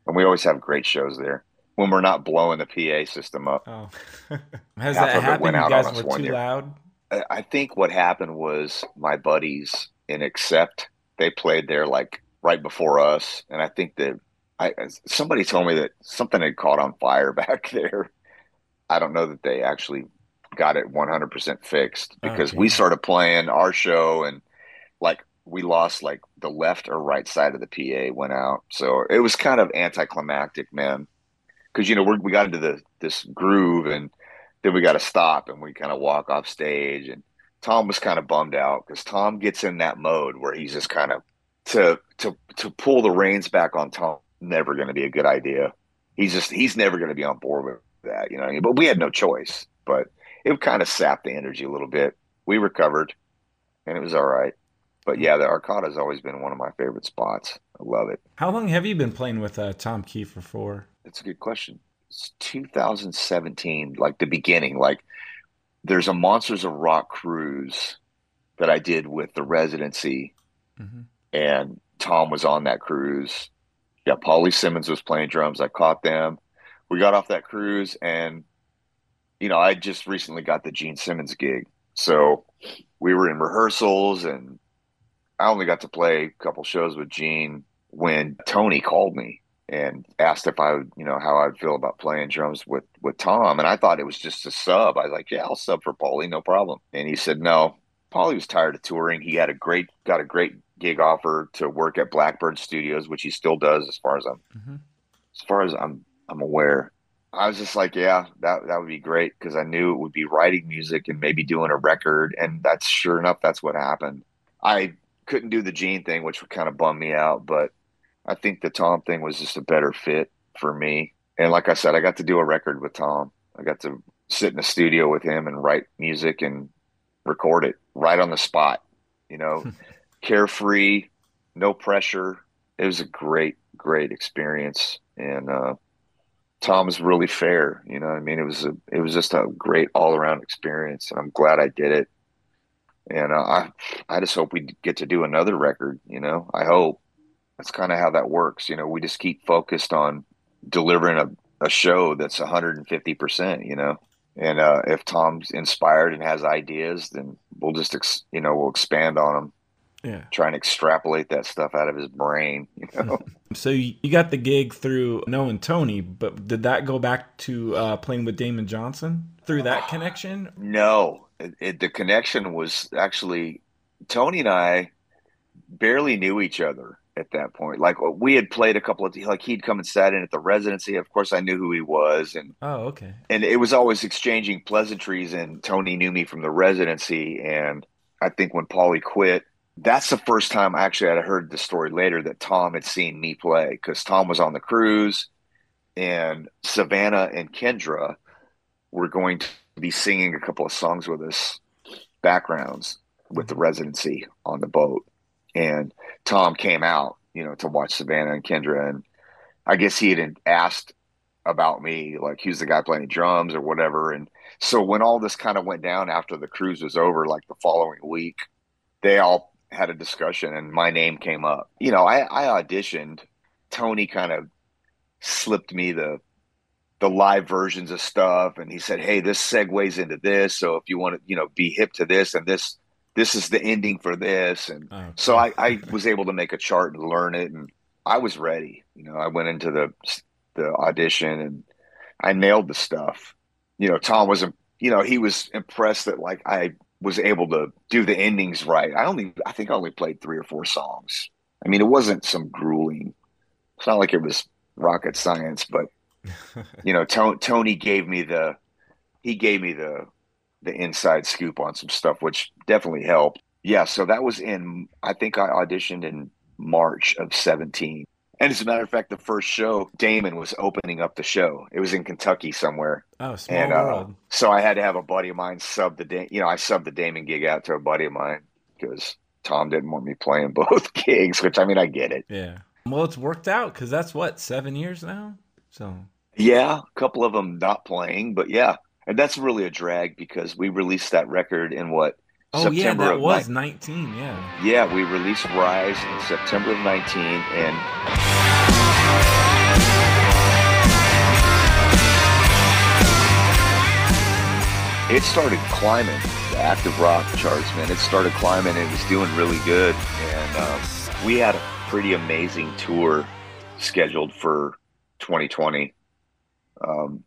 and we always have great shows there when we're not blowing the PA system up. Oh, (laughs) has Half that happened? You guys were too year. loud. I- I think what happened was my buddies in Accept they played there like right before us, and I think that I somebody told me that something had caught on fire (laughs) back there. I don't know that they actually got it 100% fixed oh, because we started playing our show and like we lost like the left or right side of the PA went out, so it was kind of anticlimactic, man. Because you know we we got into the this groove and then we got to stop and we kind of walk off stage and Tom was kind of bummed out because Tom gets in that mode where he's just kind of to to to pull the reins back on Tom never going to be a good idea. He's just he's never going to be on board with that, you know. I mean? But we had no choice. But it kind of sapped the energy a little bit. We recovered, and it was all right. But yeah, the has always been one of my favorite spots. I love it. How long have you been playing with uh, Tom Keifer for? It's a good question. It's 2017, like the beginning. Like there's a Monsters of Rock cruise that I did with the residency, Mhm. and Tom was on that cruise. Yeah, Paulie Simmons was playing drums. I caught them. We got off that cruise, and you know, I just recently got the Gene Simmons gig, so we were in rehearsals, and I only got to play a couple shows with Gene when Tony called me and asked if I would, you know, how I'd feel about playing drums with with Tom, and I thought it was just a sub. I was like, yeah, I'll sub for Paulie, no problem. And he said, no. Paulie was tired of touring. He had a great got a great gig offer to work at Blackbird Studios, which he still does, as far as I'm Mhm. as far as I'm I'm aware. I was just like, yeah, that that would be great because I knew it would be writing music and maybe doing a record, and that's sure enough, that's what happened. I couldn't do the Gene thing, which would kind of bum me out, but I think the Tom thing was just a better fit for me. And like I said, I got to do a record with Tom. I got to sit in the studio with him and write music and record it right on the spot. You know, (laughs) carefree, no pressure. It was a great, great experience, and uh, Tom was really fair. You know, what I mean, it was a, it was just a great all around experience, and I'm glad I did it. And uh, I, I just hope we get to do another record. You know, I hope that's kind of how that works. You know, we just keep focused on delivering a, a show that's 150 percent. You know, and uh, if Tom's inspired and has ideas, then we'll just ex- you know we'll expand on them, Yeah. try and extrapolate that stuff out of his brain. You (laughs) know. So you you got the gig through knowing Tony, but did that go back to uh, playing with Damon Johnson through that (sighs) connection? No, it, it, the connection was actually Tony and I barely knew each other at that point. Like uh, we had played a couple of like he'd come and sat in at the residency. Of course, I knew who he was, and Oh, okay. and it was always exchanging pleasantries. And Tony knew me from the residency, and I think when Paulie quit. That's the first time I actually I had heard the story later that Tom had seen me play because Tom was on the cruise and Savannah and Kendra were going to be singing a couple of songs with us, backgrounds with the mm-hmm. residency on the boat. And Tom came out, you know, to watch Savannah and Kendra. And I guess he had asked about me, like, who's the guy playing drums or whatever. And so when all this kind of went down after the cruise was over, like the following week, they all had a discussion and my name came up. You know, I, I auditioned. Tony kind of slipped me the the live versions of stuff and he said hey this segues into this so if you want to you know be hip to this and this this is the ending for this. And Oh, so I, I was able to make a chart and learn it. And i was ready you know i went into the the audition and i nailed the stuff. You know tom wasn't you know he was impressed that like i was able to do the endings right. I only i think i only played three or four songs. I mean it wasn't some grueling it's not like it was rocket science but (laughs) you know, Tony, Tony gave me the he gave me the the inside scoop on some stuff, which definitely helped. Yeah, so that was in I think I auditioned in March of seventeen. And as a matter of fact, the first show, Damon was opening up the show. It was in Kentucky somewhere. oh, small And uh, world. so I had to have a buddy of mine sub the da- you know, I subbed the Damon gig out to a buddy of mine because Tom didn't want me playing (laughs) both gigs, which I mean I get it. Yeah. Well, it's worked out because that's what seven years now. So Yeah, a couple of them not playing, but yeah, and that's really a drag because we released that record in what oh yeah, September that was ni- nineteen. Yeah. yeah, we released Rise in September of nineteen, and it started climbing the active rock charts. Man, it started climbing. It was doing really good, and um, we had a pretty amazing tour scheduled for 2020. Um,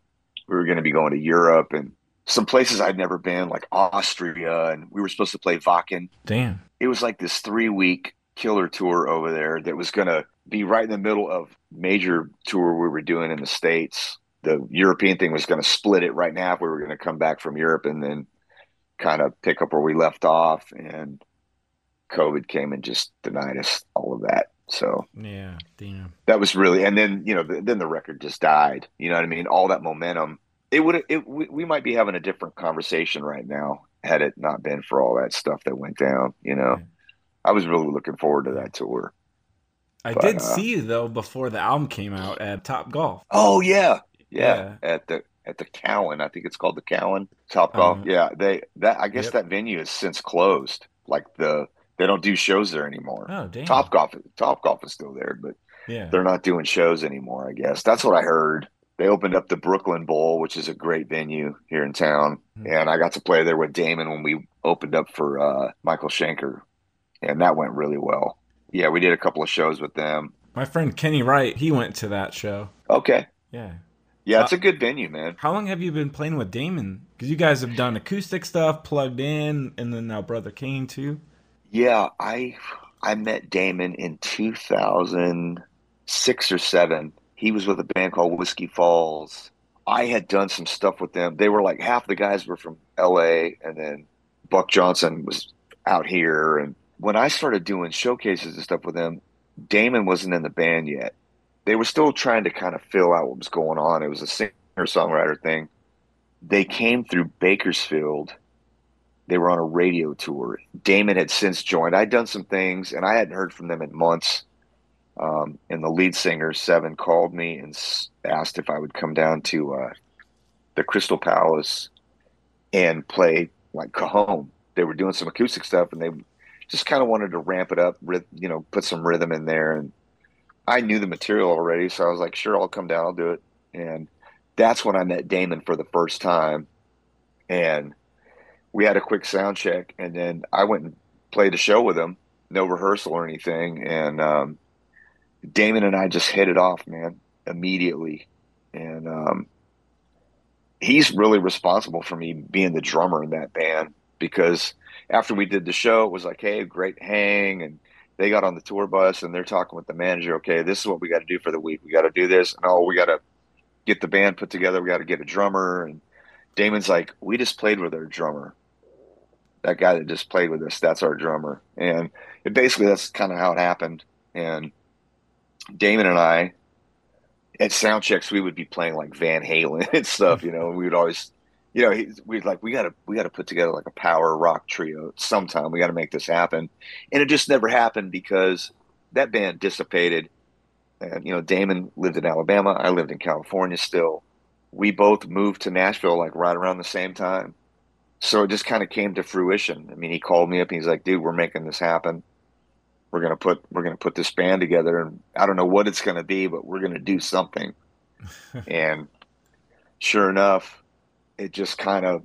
we were going to be going to Europe and some places I'd never been, like Austria, and we were supposed to play Wacken. Damn. It was like this three week killer tour over there that was going to be right in the middle of major tour we were doing in the States. The European thing was going to split it right now. We were going to come back from Europe and then kind of pick up where we left off. And COVID came and just denied us all of that. So Yeah, damn. that was really, and then you know, the, then the record just died. You know what I mean? All that momentum. It would. It we, we might be having a different conversation right now had it not been for all that stuff that went down. You know. I was really looking forward to that tour. I But, did uh, see you though before the album came out at Top Golf. Oh yeah, yeah. Yeah. At the at the Cowan, I think it's called the Cowan Top Golf. yeah, they that I guess yep. that venue is since closed. Like the they don't do shows there anymore. Oh, damn. Top Golf, Top Golf is still there, but Yeah. they're not doing shows anymore. I guess that's what I heard. They opened up the Brooklyn Bowl, which is a great venue here in town, Mhm. and I got to play there with Damon when we opened up for uh, Michael Schenker, and that went really well. Yeah, we did a couple of shows with them. My friend Kenny Wright, he went to that show. Okay, Yeah. yeah, it's a good venue, man. How long have you been playing with Damon? Because you guys have done acoustic stuff, plugged in, and then now Brother Kane too. Yeah, I I met Damon in 2006 or 7. He was with a band called Whiskey Falls. I had done some stuff with them. They were like half the guys were from LA and then Buck Johnson was out here and when I started doing showcases and stuff with them, Damon wasn't in the band yet. They were still trying to kind of fill out what was going on. It was a singer songwriter thing. They came through Bakersfield they were on a radio tour. Damon had since joined. I'd done some things, and I hadn't heard from them in months. Um, and the lead singer Seven called me and asked if I would come down to uh, the Crystal Palace and play like Cajon. They were doing some acoustic stuff, and they just kind of wanted to ramp it up, you know, put some rhythm in there. And I knew the material already, so I was like, "Sure, I'll come down. I'll do it." And that's when I met Damon for the first time, and we had a quick sound check and then I went and played a show with him, no rehearsal or anything. And um, Damon and I just hit it off, man, immediately. And um, he's really responsible for me being the drummer in that band because after we did the show, it was like, hey, great hang. And they got on the tour bus and they're talking with the manager, okay, this is what we got to do for the week. We got to do this. And oh, we got to get the band put together. We got to get a drummer. And Damon's like, we just played with our drummer that guy that just played with us that's our drummer. And it basically that's kind of how it happened. And damon and i at sound checks we would be playing like van halen (laughs) and stuff you know and we would always you know we'd like we gotta we gotta put together like a power rock trio sometime. We gotta make this happen. And it just never happened because that band dissipated. And you know damon lived in alabama. I lived in california still. We both moved to nashville like right around the same time so it just kind of came to fruition. I mean, he called me up and he's like, "Dude, we're making this happen. We're gonna put we're gonna put this band together, and I don't know what it's gonna be, but we're gonna do something." (laughs) and sure enough, it just kind of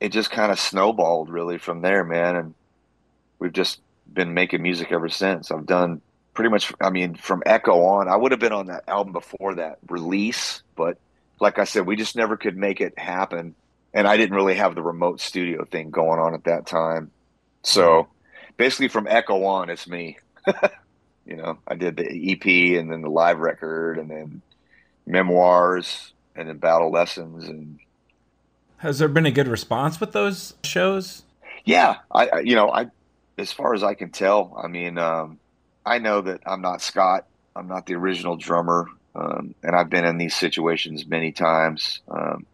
it just kind of snowballed really from there, man. And we've just been making music ever since. I've done pretty much. I mean, from Echo on, I would have been on that album before that release, but like I said, we just never could make it happen and I didn't really have the remote studio thing going on at that time. So basically, from Echo on, it's me. (laughs) you know, I did the EP and then the live record and then memoirs and then battle lessons and Has there been a good response with those shows? yeah, I, I you know I as far as I can tell, I mean, um, I know that I'm not Scott. I'm not the original drummer, um, and I've been in these situations many times. Um,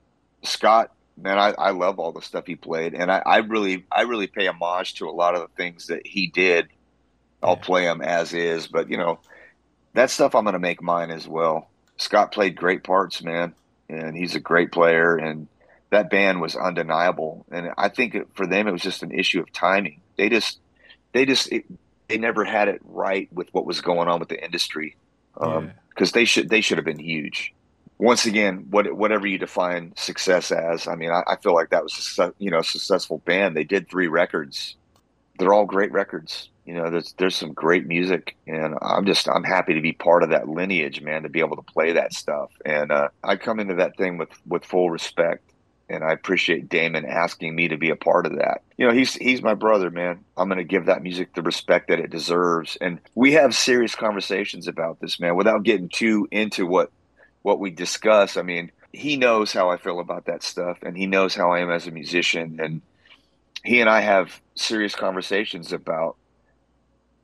Scott man, I, I love all the stuff he played, and I, I really I really pay homage to a lot of the things that he did. I'll Yeah. play them as is, but you know that stuff I'm going to make mine as well. Scott played great parts, man, and he's a great player, and that band was undeniable. And I think for them it was just an issue of timing. They just they just it, they never had it right with what was going on with the industry because Yeah. they should they should have been huge once again, what whatever you define success as, I mean, I, I feel like that was a you know successful band. They did three records. They're all great records. You know, there's there's some great music, and I'm just I'm happy to be part of that lineage, man. To be able to play that stuff, and uh, I come into that thing with with full respect, and I appreciate Damon asking me to be a part of that. You know, he's he's my brother, man. I'm going to give that music the respect that it deserves, and we have serious conversations about this, man, without getting too into what what we discuss. I mean, he knows how I feel about that stuff, and he knows how I am as a musician, and he and I have serious conversations about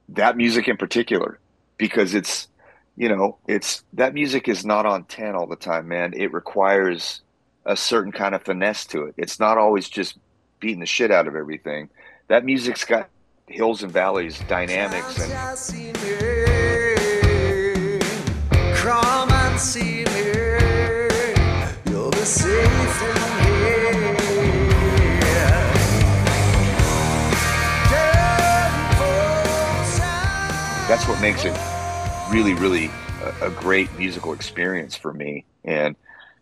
that music in particular. because it's you know it's that music is not on 10 all the time man it requires a certain kind of finesse to it it's not always just beating the shit out of everything that music's got hills and valleys dynamics and That's what makes it really really a, a great musical experience for me. And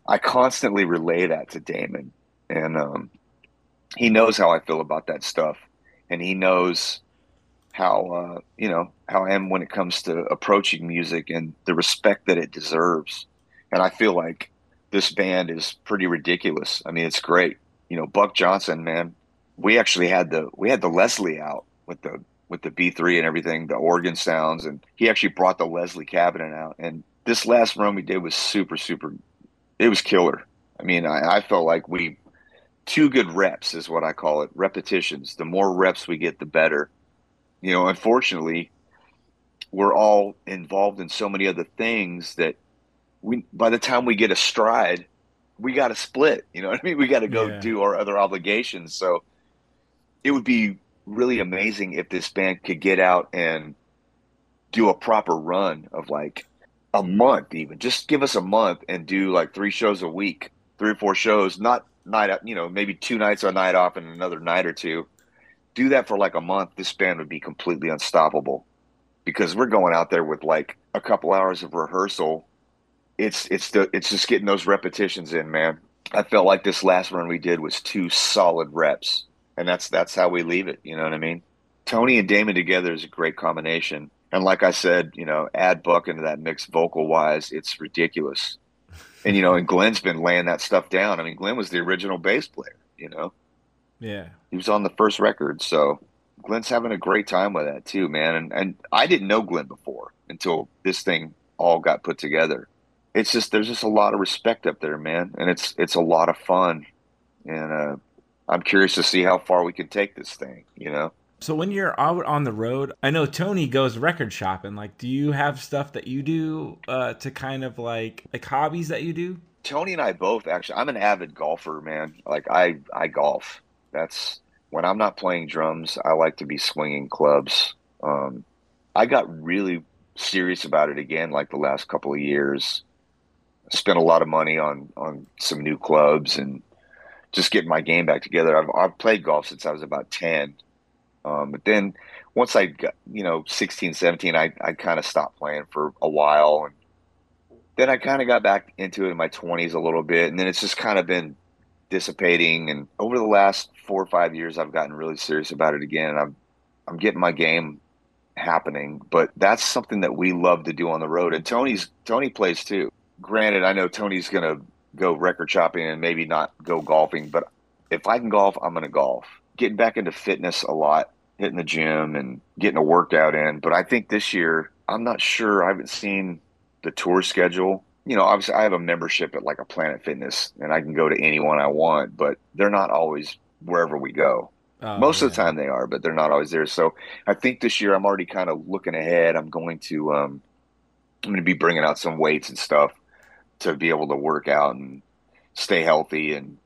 i constantly relay that to damon. And um, he knows how i feel about that stuff. And he knows how uh, you know how i am when it comes to approaching music and the respect that it deserves and i feel like this band is pretty ridiculous i mean it's great you know buck johnson man we actually had the we had the leslie out with the with the B3 and everything, the organ sounds, and he actually brought the Leslie cabinet out. And this last run we did was super, super. It was killer. I mean, I, I felt like we two good reps is what I call it, repetitions. The more reps we get, the better. You know, unfortunately, we're all involved in so many other things that we by the time we get a stride, we got to split. You know what I mean? We got to go Yeah. do our other obligations. So it would be really amazing if this band could get out and do a proper run of like a month even just give us a month and do like three shows a week three or four shows not night out you know maybe two nights a night off and another night or two do that for like a month this band would be completely unstoppable. Because we're going out there with like a couple hours of rehearsal it's it's the it's just getting those repetitions in man. I felt like this last run we did was two solid reps and that's that's how we leave it you know what i mean? Tony and damon together is a great combination and like i said you know add buck into that mix vocal wise it's ridiculous. And you know and glenn's been laying that stuff down. I mean glenn was the original bass player you know Yeah. he was on the first record so glenn's having a great time with that too man and, and i didn't know glenn before until this thing all got put together it's just there's just a lot of respect up there man and it's it's a lot of fun and uh i'm curious to see how far we can take this thing you know So when you're out on the road, I know Tony goes record shopping. Like, do you have stuff that you do uh, to kind of like like hobbies that you do? Tony and I both actually. I'm an avid golfer, man. Like I, I golf. That's when I'm not playing drums. I like to be swinging clubs. Um, I got really serious about it again, like the last couple of years. Spent a lot of money on on some new clubs and just getting my game back together. I've I've played golf since I was about ten, um, but then once I got you know 16, 17, I I kind of stopped playing for a while and then I kind of got back into it in my 20s a little bit, and then it's just kind of been dissipating. And over the last four or five years, I've gotten really serious about it again, and I'm I'm getting my game happening. But that's something that we love to do on the road. And Tony's Tony plays too. Granted, I know Tony's gonna go record shopping and maybe not go golfing, but if I can golf, I'm gonna golf. Getting back into fitness a lot, hitting the gym and getting a workout in. But I think this year, I'm not sure. I haven't seen the tour schedule. You know, obviously I have a membership at like a Planet Fitness and I can go to anyone I want, but they're not always wherever we go. Oh, Most of the time they are, but they're not always there. So I think this year I'm already kind of looking ahead. I'm going to um I'm going to be bringing out some weights and stuff to be able to work out and stay healthy and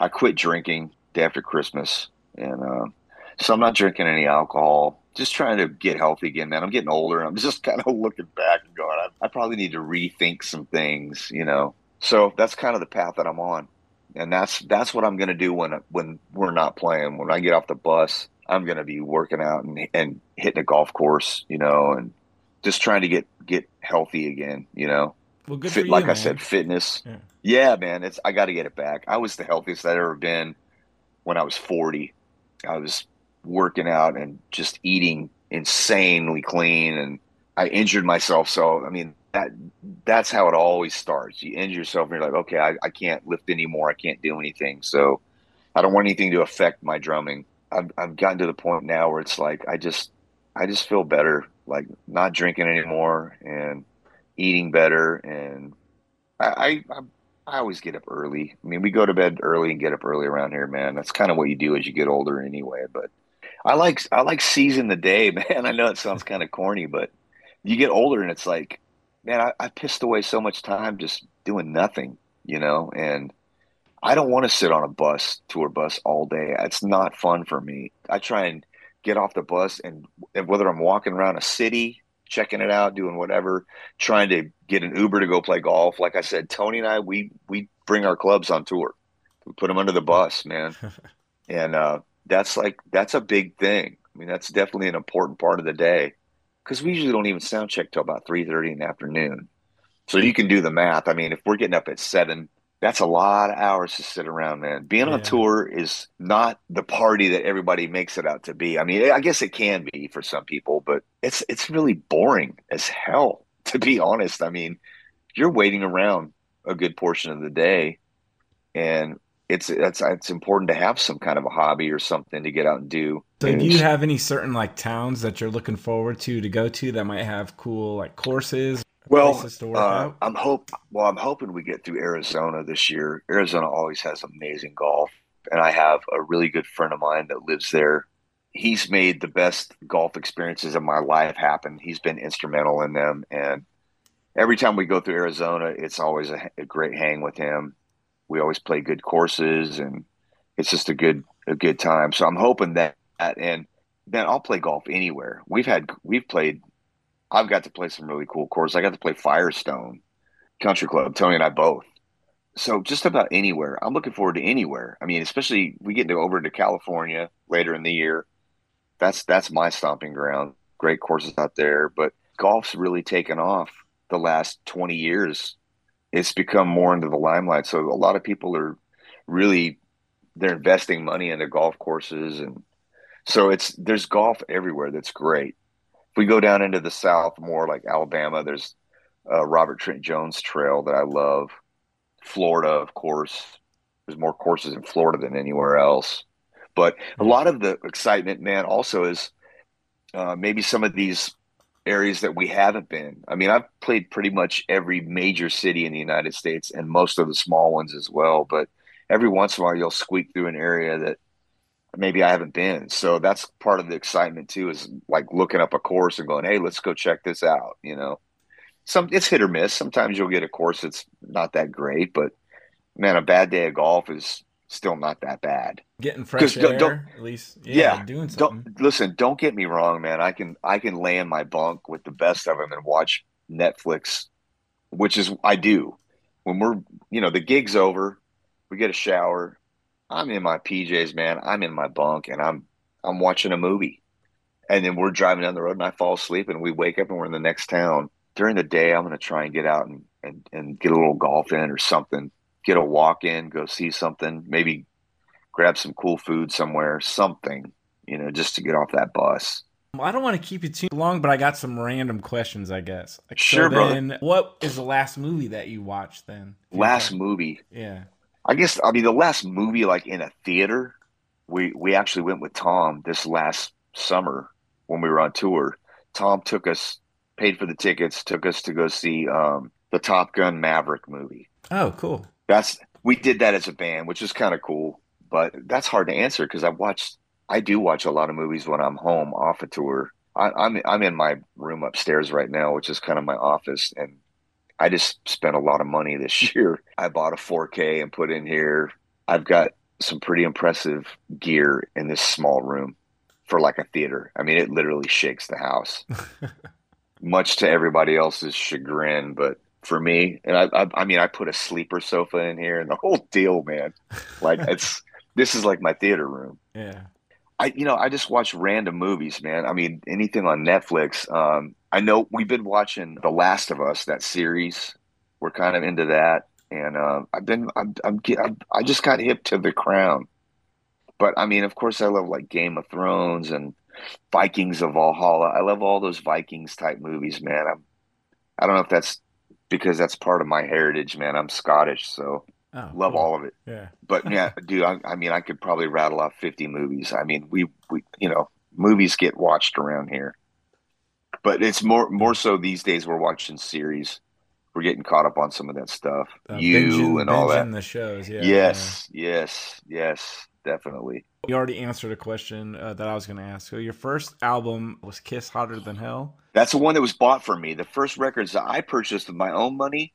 I quit drinking day after Christmas and uh, so I'm not drinking any alcohol. Just trying to get healthy again, man. I'm getting older. And I'm just (laughs) kind of looking back and going, I, I probably need to rethink some things, you know. So that's kind of the path that I'm on, and that's that's what I'm going to do when when we're not playing. When I get off the bus, I'm going to be working out and and hitting a golf course, you know, and just trying to get get healthy again, you know. Well, good Fit, for you, like I said, fitness. Yeah. Yeah. man. It's I got to get it back. I was the healthiest I'd ever been when I was 40. I was working out and just eating insanely clean, and I injured myself. So I mean that that's how it always starts. You injure yourself, and you're like, okay, I, I can't lift anymore. I can't do anything. So I don't want anything to affect my drumming. I've I've gotten to the point now where it's like I just I just feel better, like not drinking anymore and eating better and I, I I I always get up early. I mean, we go to bed early and get up early around here, man. That's kind of what you do as you get older, anyway. But I like I like seizing the day, (laughs) man. I know it sounds kind of corny, but you get older and it's like, man, I, I pissed away so much time just doing nothing, you know, and I don't want to sit on a bus, tour bus all day. It's not fun for me. I try and get off the bus and, and whether I'm walking around a city, checking it out, doing whatever, trying to get an Uber to go play golf. Like I said, Tony and I, we we bring our clubs on tour. We put them under the bus, man. (laughs) and uh, that's like that's a big thing. I mean, that's definitely an important part of the day because we usually don't even sound check till about three thirty in the afternoon. So you can do the math. I mean, if we're getting up at seven, that's a lot of hours to sit around, man. Being Yeah. on tour is not the party that everybody makes it out to be. I mean, I guess it can be for some people, but it's it's really boring as hell, (laughs) to be honest. I mean, you're waiting around a good portion of the day, and it's it's it's important to have some kind of a hobby or something to get out and do. So And do you have any certain like towns that you're looking forward to to go to that might have cool like courses, Well, to work uh, out? I'm hope. Well, I'm hoping we get through Arizona this year. Arizona always has amazing golf, and I have a really good friend of mine that lives there. He's made the best golf experiences of my life happen. He's been instrumental in them, and every time we go through Arizona, it's always a, a great hang with him. We always play good courses, and it's just a good a good time. So I'm hoping that, and then I'll play golf anywhere. We've had we've played I've got to play some really cool courses. I got to play Firestone Country Club, Tony and I both. So just about anywhere. I'm looking forward to anywhere. I mean, especially we get to over to California later in the year. That's that's my stomping ground. Great courses out there, but golf's really taken off the last 20 years. It's become more into the limelight. So a lot of people are really they're investing money into golf courses and so it's there's golf everywhere that's great. If we go down into the south more like alabama there's uh, robert trent jones trail that i love. Florida of course there's more courses in florida than anywhere else. But a lot of the excitement man also is uh, maybe some of these areas that we haven't been i mean i've played pretty much every major city in the united states and most of the small ones as well but every once in a while you'll squeak through an area that maybe I haven't been. So that's part of the excitement too, is like looking up a course and going, Hey, let's go check this out. You know, some it's hit or miss. Sometimes you'll get a course that's not that great, but man, a bad day of golf is still not that bad. Getting fresh 'cause don't- air, don't- at least. Yeah, Yeah, doing something. Don't listen. Don't get me wrong, man. I can I can lay in my bunk with the best of them and watch Netflix, which is I do. When we're you know the gig's over, we get a shower. I'm in my PJs, man. I'm in my bunk and I'm I'm watching a movie, and then we're driving down the road and I fall asleep and we wake up and we're in the next town. During the day, I'm going to try and get out and, and and get a little golf in or something. Get a walk in, go see something, maybe grab some cool food somewhere, something, you know, just to get off that bus. Well, I don't want to keep you too long, but I got some random questions, I guess. Like, Sure, so brother. What is the last movie that you watched then? Last movie, Yeah. I guess, I mean, the last movie like in a theater, we we actually went with Tom this last summer when we were on tour. Tom took us, paid for the tickets, took us to go see um, the Top Gun Maverick movie. Oh, cool. That's we did that as a band, which is kind of cool, but that's hard to answer because I watched, I do watch a lot of movies when I'm home off a tour. I, I'm I'm in my room upstairs right now, which is kind of my office, and I just spent a lot of money this (laughs) year. I bought a 4K and put in here. I've got some pretty impressive gear in this small room for like a theater. I mean, it literally shakes the house, (laughs) much to everybody else's chagrin, but for me, and I, I, I mean, I put a sleeper sofa in here and the (laughs) whole deal, man. Like (laughs) it's this is like my theater room. Yeah. I you know I just watch random movies, man. I mean anything on Netflix. Um, I know we've been watching The Last of Us, that series. We're kind of into that, and uh, I've been, I'm, I'm, I'm, I just got hip to The Crown. But I mean, of course, I love like Game of Thrones and Vikings of Valhalla. I love all those Vikings type movies, man. I'm I don't know if that's because that's part of my heritage, man. I'm Scottish, so Oh, love cool. all of it. Yeah. But yeah, (laughs) dude, I, I mean, I could probably rattle off 50 movies. I mean, we, we, you know, movies get watched around here, but it's more, more so these days we're watching series. We're getting caught up on some of that stuff. Uh, you binging- and all that. the shows. Yeah. yes, yes, yes. Definitely. You already answered a question uh, that I was going to ask. So your first album was Kiss Hotter Than Hell. That's the one that was bought for me. The first records that I purchased with my own money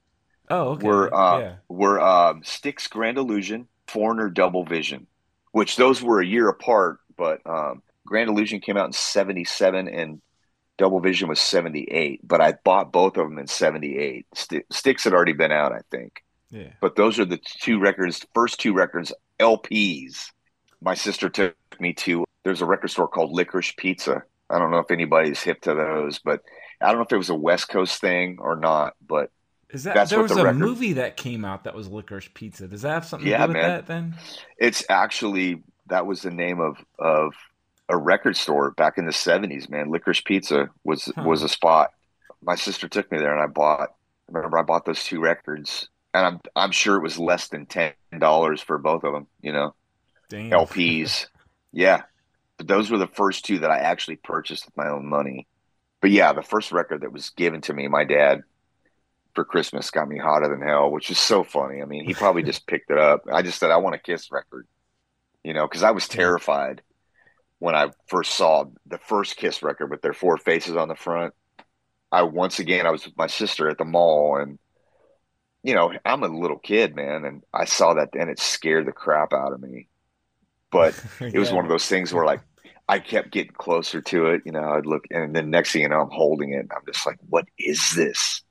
Oh, okay. were uh, yeah. were um, Styx Grand Illusion, Foreigner Double Vision, which those were a year apart. But um, Grand Illusion came out in '77 and Double Vision was '78. But I bought both of them in '78. St- Styx had already been out, I think. Yeah. But those are the two records, first two records, LPs. My sister took me to. There's a record store called Licorice Pizza. I don't know if anybody's hip to those, but I don't know if it was a West Coast thing or not. But Is that there was the a record- movie that came out that was Licorice Pizza? Does that have something Yeah, to do with man. that then? It's actually that was the name of of a record store back in the seventies. Man, Licorice Pizza was Huh. was a spot. My sister took me there, and I bought. Remember, I bought those two records, and I'm I'm sure it was less than ten dollars for both of them. You know, Damn. LPs. yeah, but those were the first two that I actually purchased with my own money. But yeah, the first record that was given to me, my dad for Christmas got me hotter than hell, which is so funny. I mean, he probably just picked it up. I just said, I want a Kiss record, you know, because I was terrified when I first saw the first Kiss record with their four faces on the front. I once again, I was with my sister at the mall, and you know, I'm a little kid, man, and I saw that, and it scared the crap out of me. But (laughs) it was one of those things where like I kept getting closer to it. You know, I'd look, and then next thing you know, I'm holding it. I'm just like, what is this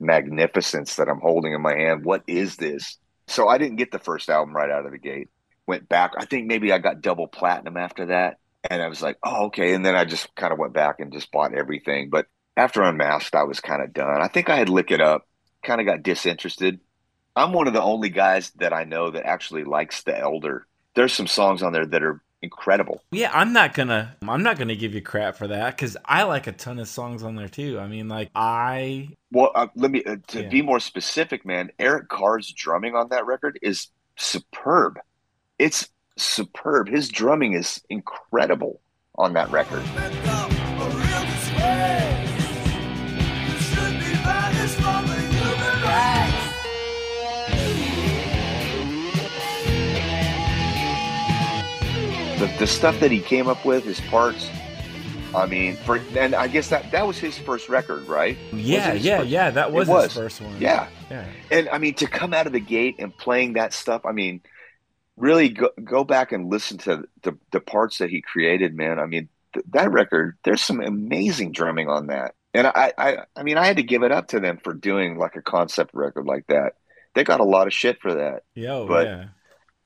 magnificence that I'm holding in my hand? What is this? So I didn't get the first album right out of the gate. Went back. I think maybe I got double platinum after that. And I was like, oh, okay. And then I just kind of went back and just bought everything. But after Unmasked, I was kind of done. I think I had Lick It Up, kind of got disinterested. I'm one of the only guys that I know that actually likes The Elder. There's some songs on there that are incredible. Yeah, I'm not gonna I'm not gonna give you crap for that because I like a ton of songs on there too. I mean, like I Well, uh, let me uh, to Yeah. be more specific, man. Eric Carr's drumming on that record is superb. It's superb. His drumming is incredible on that record. The, the stuff that he came up with, his parts. I mean, for and I guess that that was his first record, right? Yeah yeah first- yeah that was, It was. his first one. Yeah, yeah. and I mean to come out of the gate and playing that stuff. I mean, really go go back and listen to the the parts that he created, man. I mean, th- that record. There's some amazing drumming on that, and I I I mean, I had to give it up to them for doing like a concept record like that. They got a lot of shit for that. Yo, But- yeah.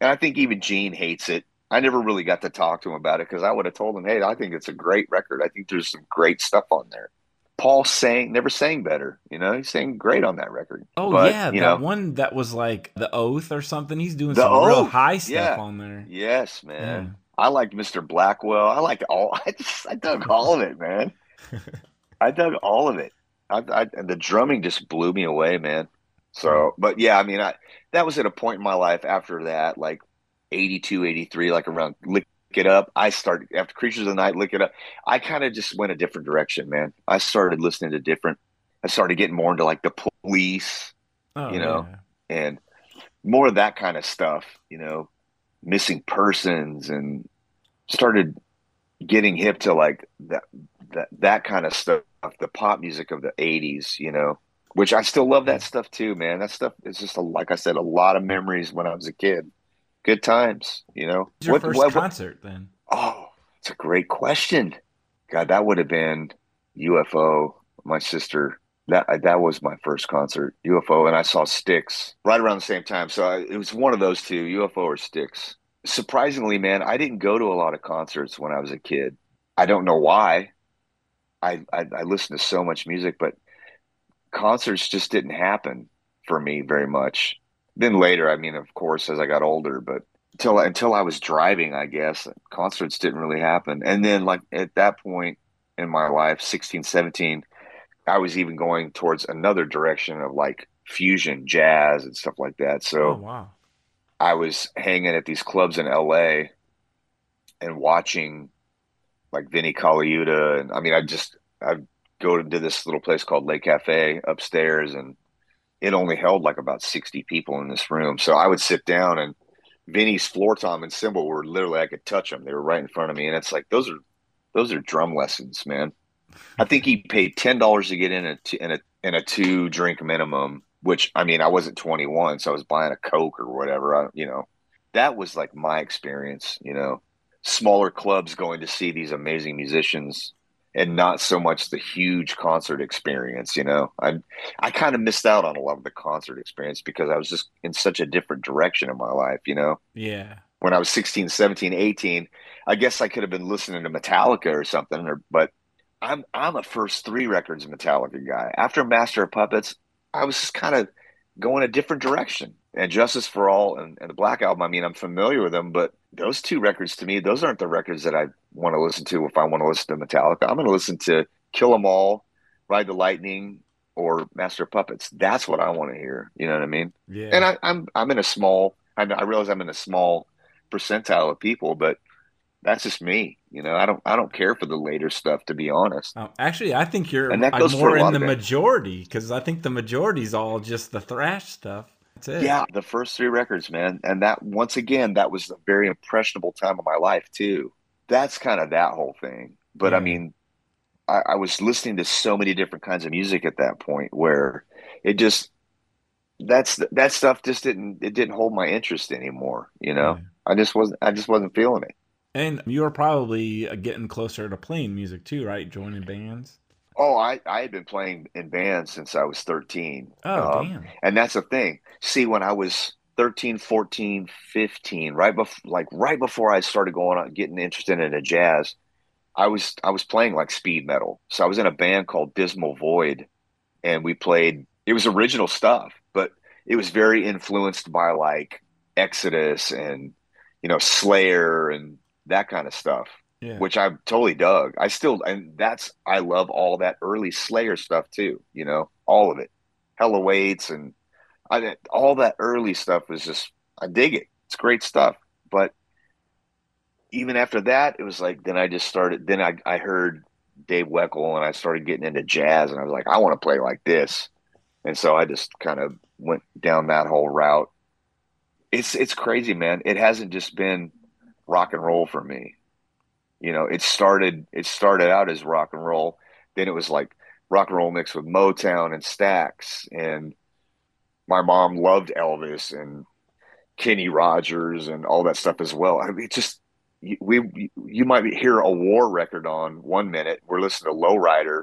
And I think even Gene hates it. I never really got to talk to him about it because I would have told him, "Hey, I think it's a great record. I think there's some great stuff on there." Paul sang, never sang better. You know, he sang great on that record. Oh But, yeah, you that know, one that was like the oath or something. He's doing some real high stuff yeah. on there. yes, man. I liked Mr. Blackwell. I liked all. (laughs) I just, I dug all of it, man. (laughs) I dug all of it. I, I, and the drumming just blew me away, man. So, hmm. but yeah, I mean, I that was at a point in my life after that, like 82, 83, like around Lick It Up. I started after Creatures of the Night, Lick It Up. I kind of just went a different direction, man. I started listening to different. I started getting more into like the Police Oh, you know, yeah. and more of that kind of stuff, you know, missing persons and started getting hip to like that that that kind of stuff, the pop music of the 80s, you know, which I still love that stuff too, man. That stuff is just a, like I said a lot of memories when I was a kid. Good times, you know. What's your What- first what- what- concert then? Oh, it's a great question. God, that would have been UFO. My sister. That that was my first concert, UFO, and I saw Styx right around the same time. So I, it was one of those two, UFO or Styx. Surprisingly, man, I didn't go to a lot of concerts when I was a kid. I don't know why. I I, I listened to so much music, but concerts just didn't happen for me very much. Then later, I mean, of course, as I got older, but until until I was driving, I guess concerts didn't really happen. And then like at that point in my life, 16, 17, I was even going towards another direction of like fusion jazz and stuff like that. So Oh wow. I was hanging at these clubs in LA and watching like Vinnie Colaiuta and I mean I just I'd go to this little place called Le Cafe upstairs and it only held like about 60 people in this room. So I would sit down and Vinny's floor tom and cymbal were literally I could touch them. They were right in front of me, and it's like those are those are drum lessons, man. I think he paid ten dollars to get in a in a in a two drink minimum, which I mean I wasn't twenty one, so I was buying a coke or whatever. I, you know, that was like my experience. You know, smaller clubs going to see these amazing musicians and not so much the huge concert experience you know? I i kind of missed out on a lot of the concert experience because i was just in such a different direction in my life you know? Yeah. when i was 16 17 18 i guess i could have been listening to metallica or something or but i'm i'm a first three records metallica guy. After master of puppets i was just kind of going a different direction. And justice for all and, and the black album i mean i'm familiar with them but those two records to me those aren't the records that i want to listen to if i want to listen to metallica i'm going to listen to kill 'em all ride the lightning or master of puppets that's what i want to hear you know what i mean Yeah. and I, I'm I'm in a small. I, I realize I'm in a small percentile of people, but that's just me. You know, I don't I don't care for the later stuff to be honest. Um, actually, I think you're And that goes more in the majority because I think the majority's all just the thrash stuff. That's it. Yeah, the first three records, man, and that once again that was a very impressionable time of my life too. That's kind of that whole thing. But I mean, I, I was listening to so many different kinds of music at that point where it just that's that stuff just didn't it didn't hold my interest anymore. You know, Yeah. I just wasn't I just wasn't feeling it. And you were probably uh, getting closer to playing music too, right? Joining bands. Oh, I, I had been playing in bands since I was 13. Oh, Um, damn. And that's the thing. See, when I was 13, 14, 15, right before like right before I started going on getting interested in the jazz, I was I was playing like speed metal. So I was in a band called Dismal Void and we played it was original stuff, but it was very influenced by like Exodus and you know Slayer and that kind of stuff Yeah. which I totally dug. I still, and that's, I love all that early Slayer stuff too, you know, all of it. Hell Awaits and I, all that early stuff was just, I dig it. It's great stuff. But even after that, it was like, then I just started, then I, I heard Dave Weckl and I started getting into jazz and I was like, I want to play like this. And so I just kind of went down that whole route. It's, it's crazy, man. It hasn't just been rock and roll for me you know it started it started out as rock and roll then it was like rock and roll mixed with motown and Stax and my mom loved elvis and kenny rogers and all that stuff as well. I mean it just you- we you might hear a war record on one minute. We're listening to lowrider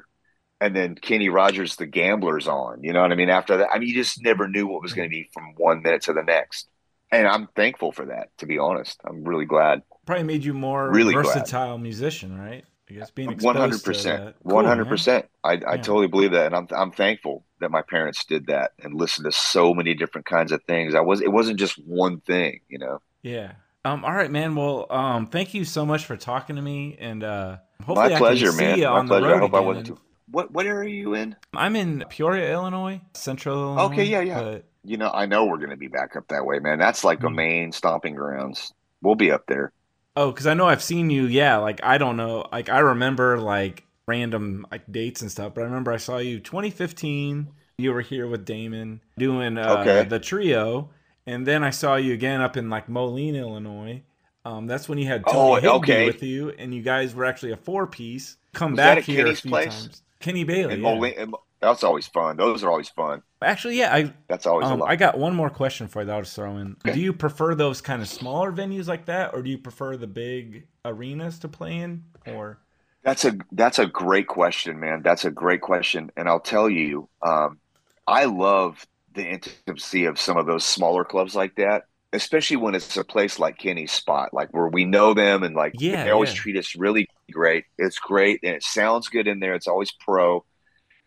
and then kenny rogers the gamblers on. You know what i mean? After that i mean you just never knew what was going to be from one minute to the next. And i'm thankful for that to be honest. I'm really glad. Probably made you more Really glad. versatile musician, right? I guess being One hundred percent, one hundred percent. I I Yeah. totally believe that, and I'm I'm thankful that my parents did that and listened to so many different kinds of things. I was it wasn't just one thing, you know. Yeah. Um. All right, man. Well, um. Thank you so much for talking to me, and uh, hopefully my I pleasure, man. My on pleasure. the I hope I wasn't too. What what area are you in? I'm in Peoria, Illinois, Central. Illinois. Okay, yeah, yeah. But You know, I know we're going to be back up that way, man. That's like the Hmm. main stomping grounds. We'll be up there. Oh, because I know I've seen you. Yeah, like I don't know. Like I remember like random like dates and stuff, but I remember I saw you 2015. You were here with Damon doing uh, Okay. the trio, and then I saw you again up in like Moline, Illinois. Um, that's when you had Tony Oh, okay. with you, and you guys were actually a four piece. Come Was back here Kenny's a few place? times. Kenny Bailey. And yeah. Moline- that's always fun. Those are always fun. Actually, yeah, I That's always a um, lot. I got one more question for you that I'll just throw in. Okay. Do you prefer those kind of smaller venues like that, or do you prefer the big arenas to play in? Or That's a that's a great question, man. That's a great question, and I'll tell you, um, I love the intimacy of some of those smaller clubs like that, especially when it's a place like Kenny's Spot, like where we know them and like Yeah, they always yeah. treat us really great. It's great and it sounds good in there. It's always pro.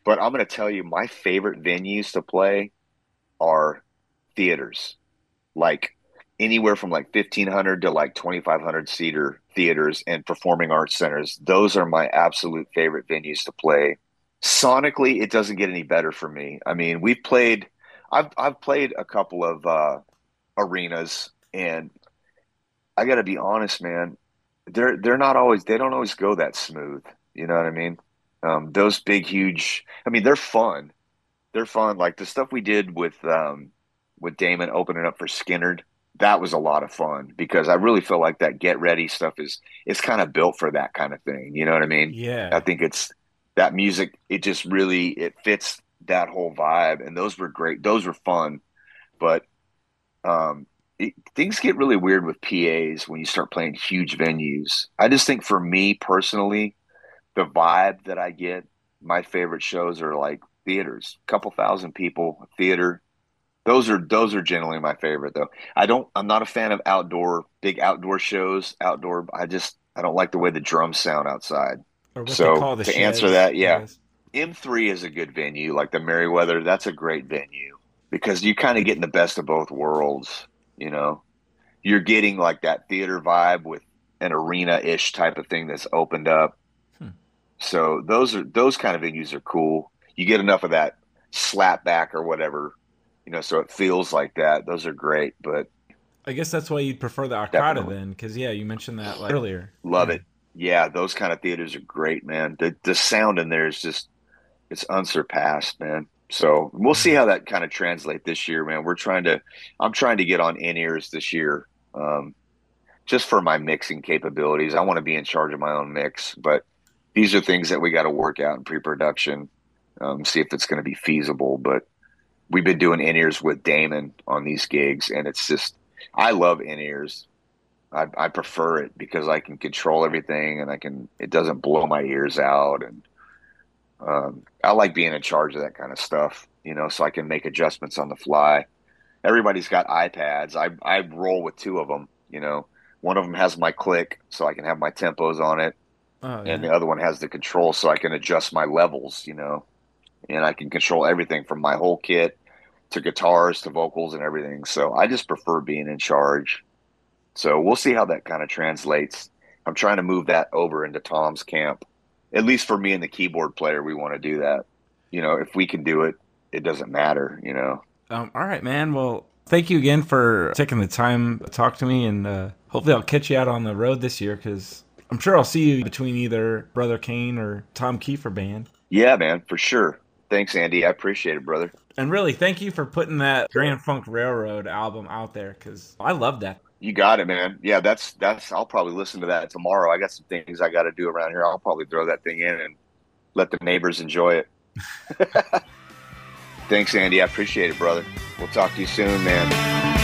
But I'm going to tell you, my favorite venues to play are theaters, like anywhere from like 1500 to like 2500 seater theaters and performing arts centers. Those are my absolute favorite venues to play. Sonically, it doesn't get any better for me. I mean, we've played, I've I've played a couple of uh, arenas, and I got to be honest, man. They're they're not always they don't always go that smooth. You know what I mean? Um, those big, huge. I mean, they're fun. They're fun. Like the stuff we did with um, with Damon opening up for Skynyrd that was a lot of fun because I really feel like that get ready stuff is it's kind of built for that kind of thing. You know what I mean? Yeah. I think it's that music. It just really it fits that whole vibe, and those were great. Those were fun, but um, it, things get really weird with PAs when you start playing huge venues. I just think for me personally, the vibe that I get, my favorite shows are like theaters, a couple thousand people, theater. Those are those are generally my favorite though. I don't I'm not a fan of outdoor big outdoor shows. Outdoor I just I don't like the way the drums sound outside. So, they call the to sheds, answer that, yeah. guess. M3 is a good venue, like the Merriweather. That's a great venue because you kind of getting the best of both worlds. You know, you're getting like that theater vibe with an arena ish type of thing that's opened up. So those are those kind of venues are cool. You get enough of that slap back or whatever, you know, so it feels like that. Those are great, but I guess that's why you'd prefer the Arcada Definitely. then, because yeah, you mentioned that like, earlier. love Yeah. it. Yeah, those kind of theaters are great, man. The the sound in there is just it's unsurpassed, man. So we'll see how that kind of translate this year, man. We're trying to I'm trying to get on in ears this year. Um just for my mixing capabilities. I want to be in charge of my own mix, but these are things that we got to work out in pre-production. Um, see if it's going to be feasible. But we've been doing in ears with Damon on these gigs, and it's just I love in ears. I, I prefer it because I can control everything, and I can it doesn't blow my ears out, and um, I like being in charge of that kind of stuff. You know, so I can make adjustments on the fly. Everybody's got iPads. I I roll with two of them. You know, one of them has my click, so I can have my tempos on it Oh, and the other one has the control so I can adjust my levels, you know, and I can control everything from my whole kit to guitars to vocals and everything. So I just prefer being in charge. So we'll see how that kind of translates. I'm trying to move that over into Tom's camp. At least for me and the keyboard player, we want to do that. You know, if we can do it, it doesn't matter, you know. Um, all right, man. Well, thank you again for taking the time to talk to me, and uh, hopefully I'll catch you out on the road this year because I'm sure I'll see you between either Brother Cane or Tom Keifer band. Yeah, man, for sure. Thanks, Andy. I appreciate it, brother. And really, thank you for putting that Grand Funk Railroad album out there because I love that. You got it, man. Yeah, that's that's. I'll probably listen to that tomorrow. I got some things I got to do around here. I'll probably throw that thing in and let the neighbors enjoy it. (laughs) (laughs) Thanks, Andy. I appreciate it, brother. We'll talk to you soon, man.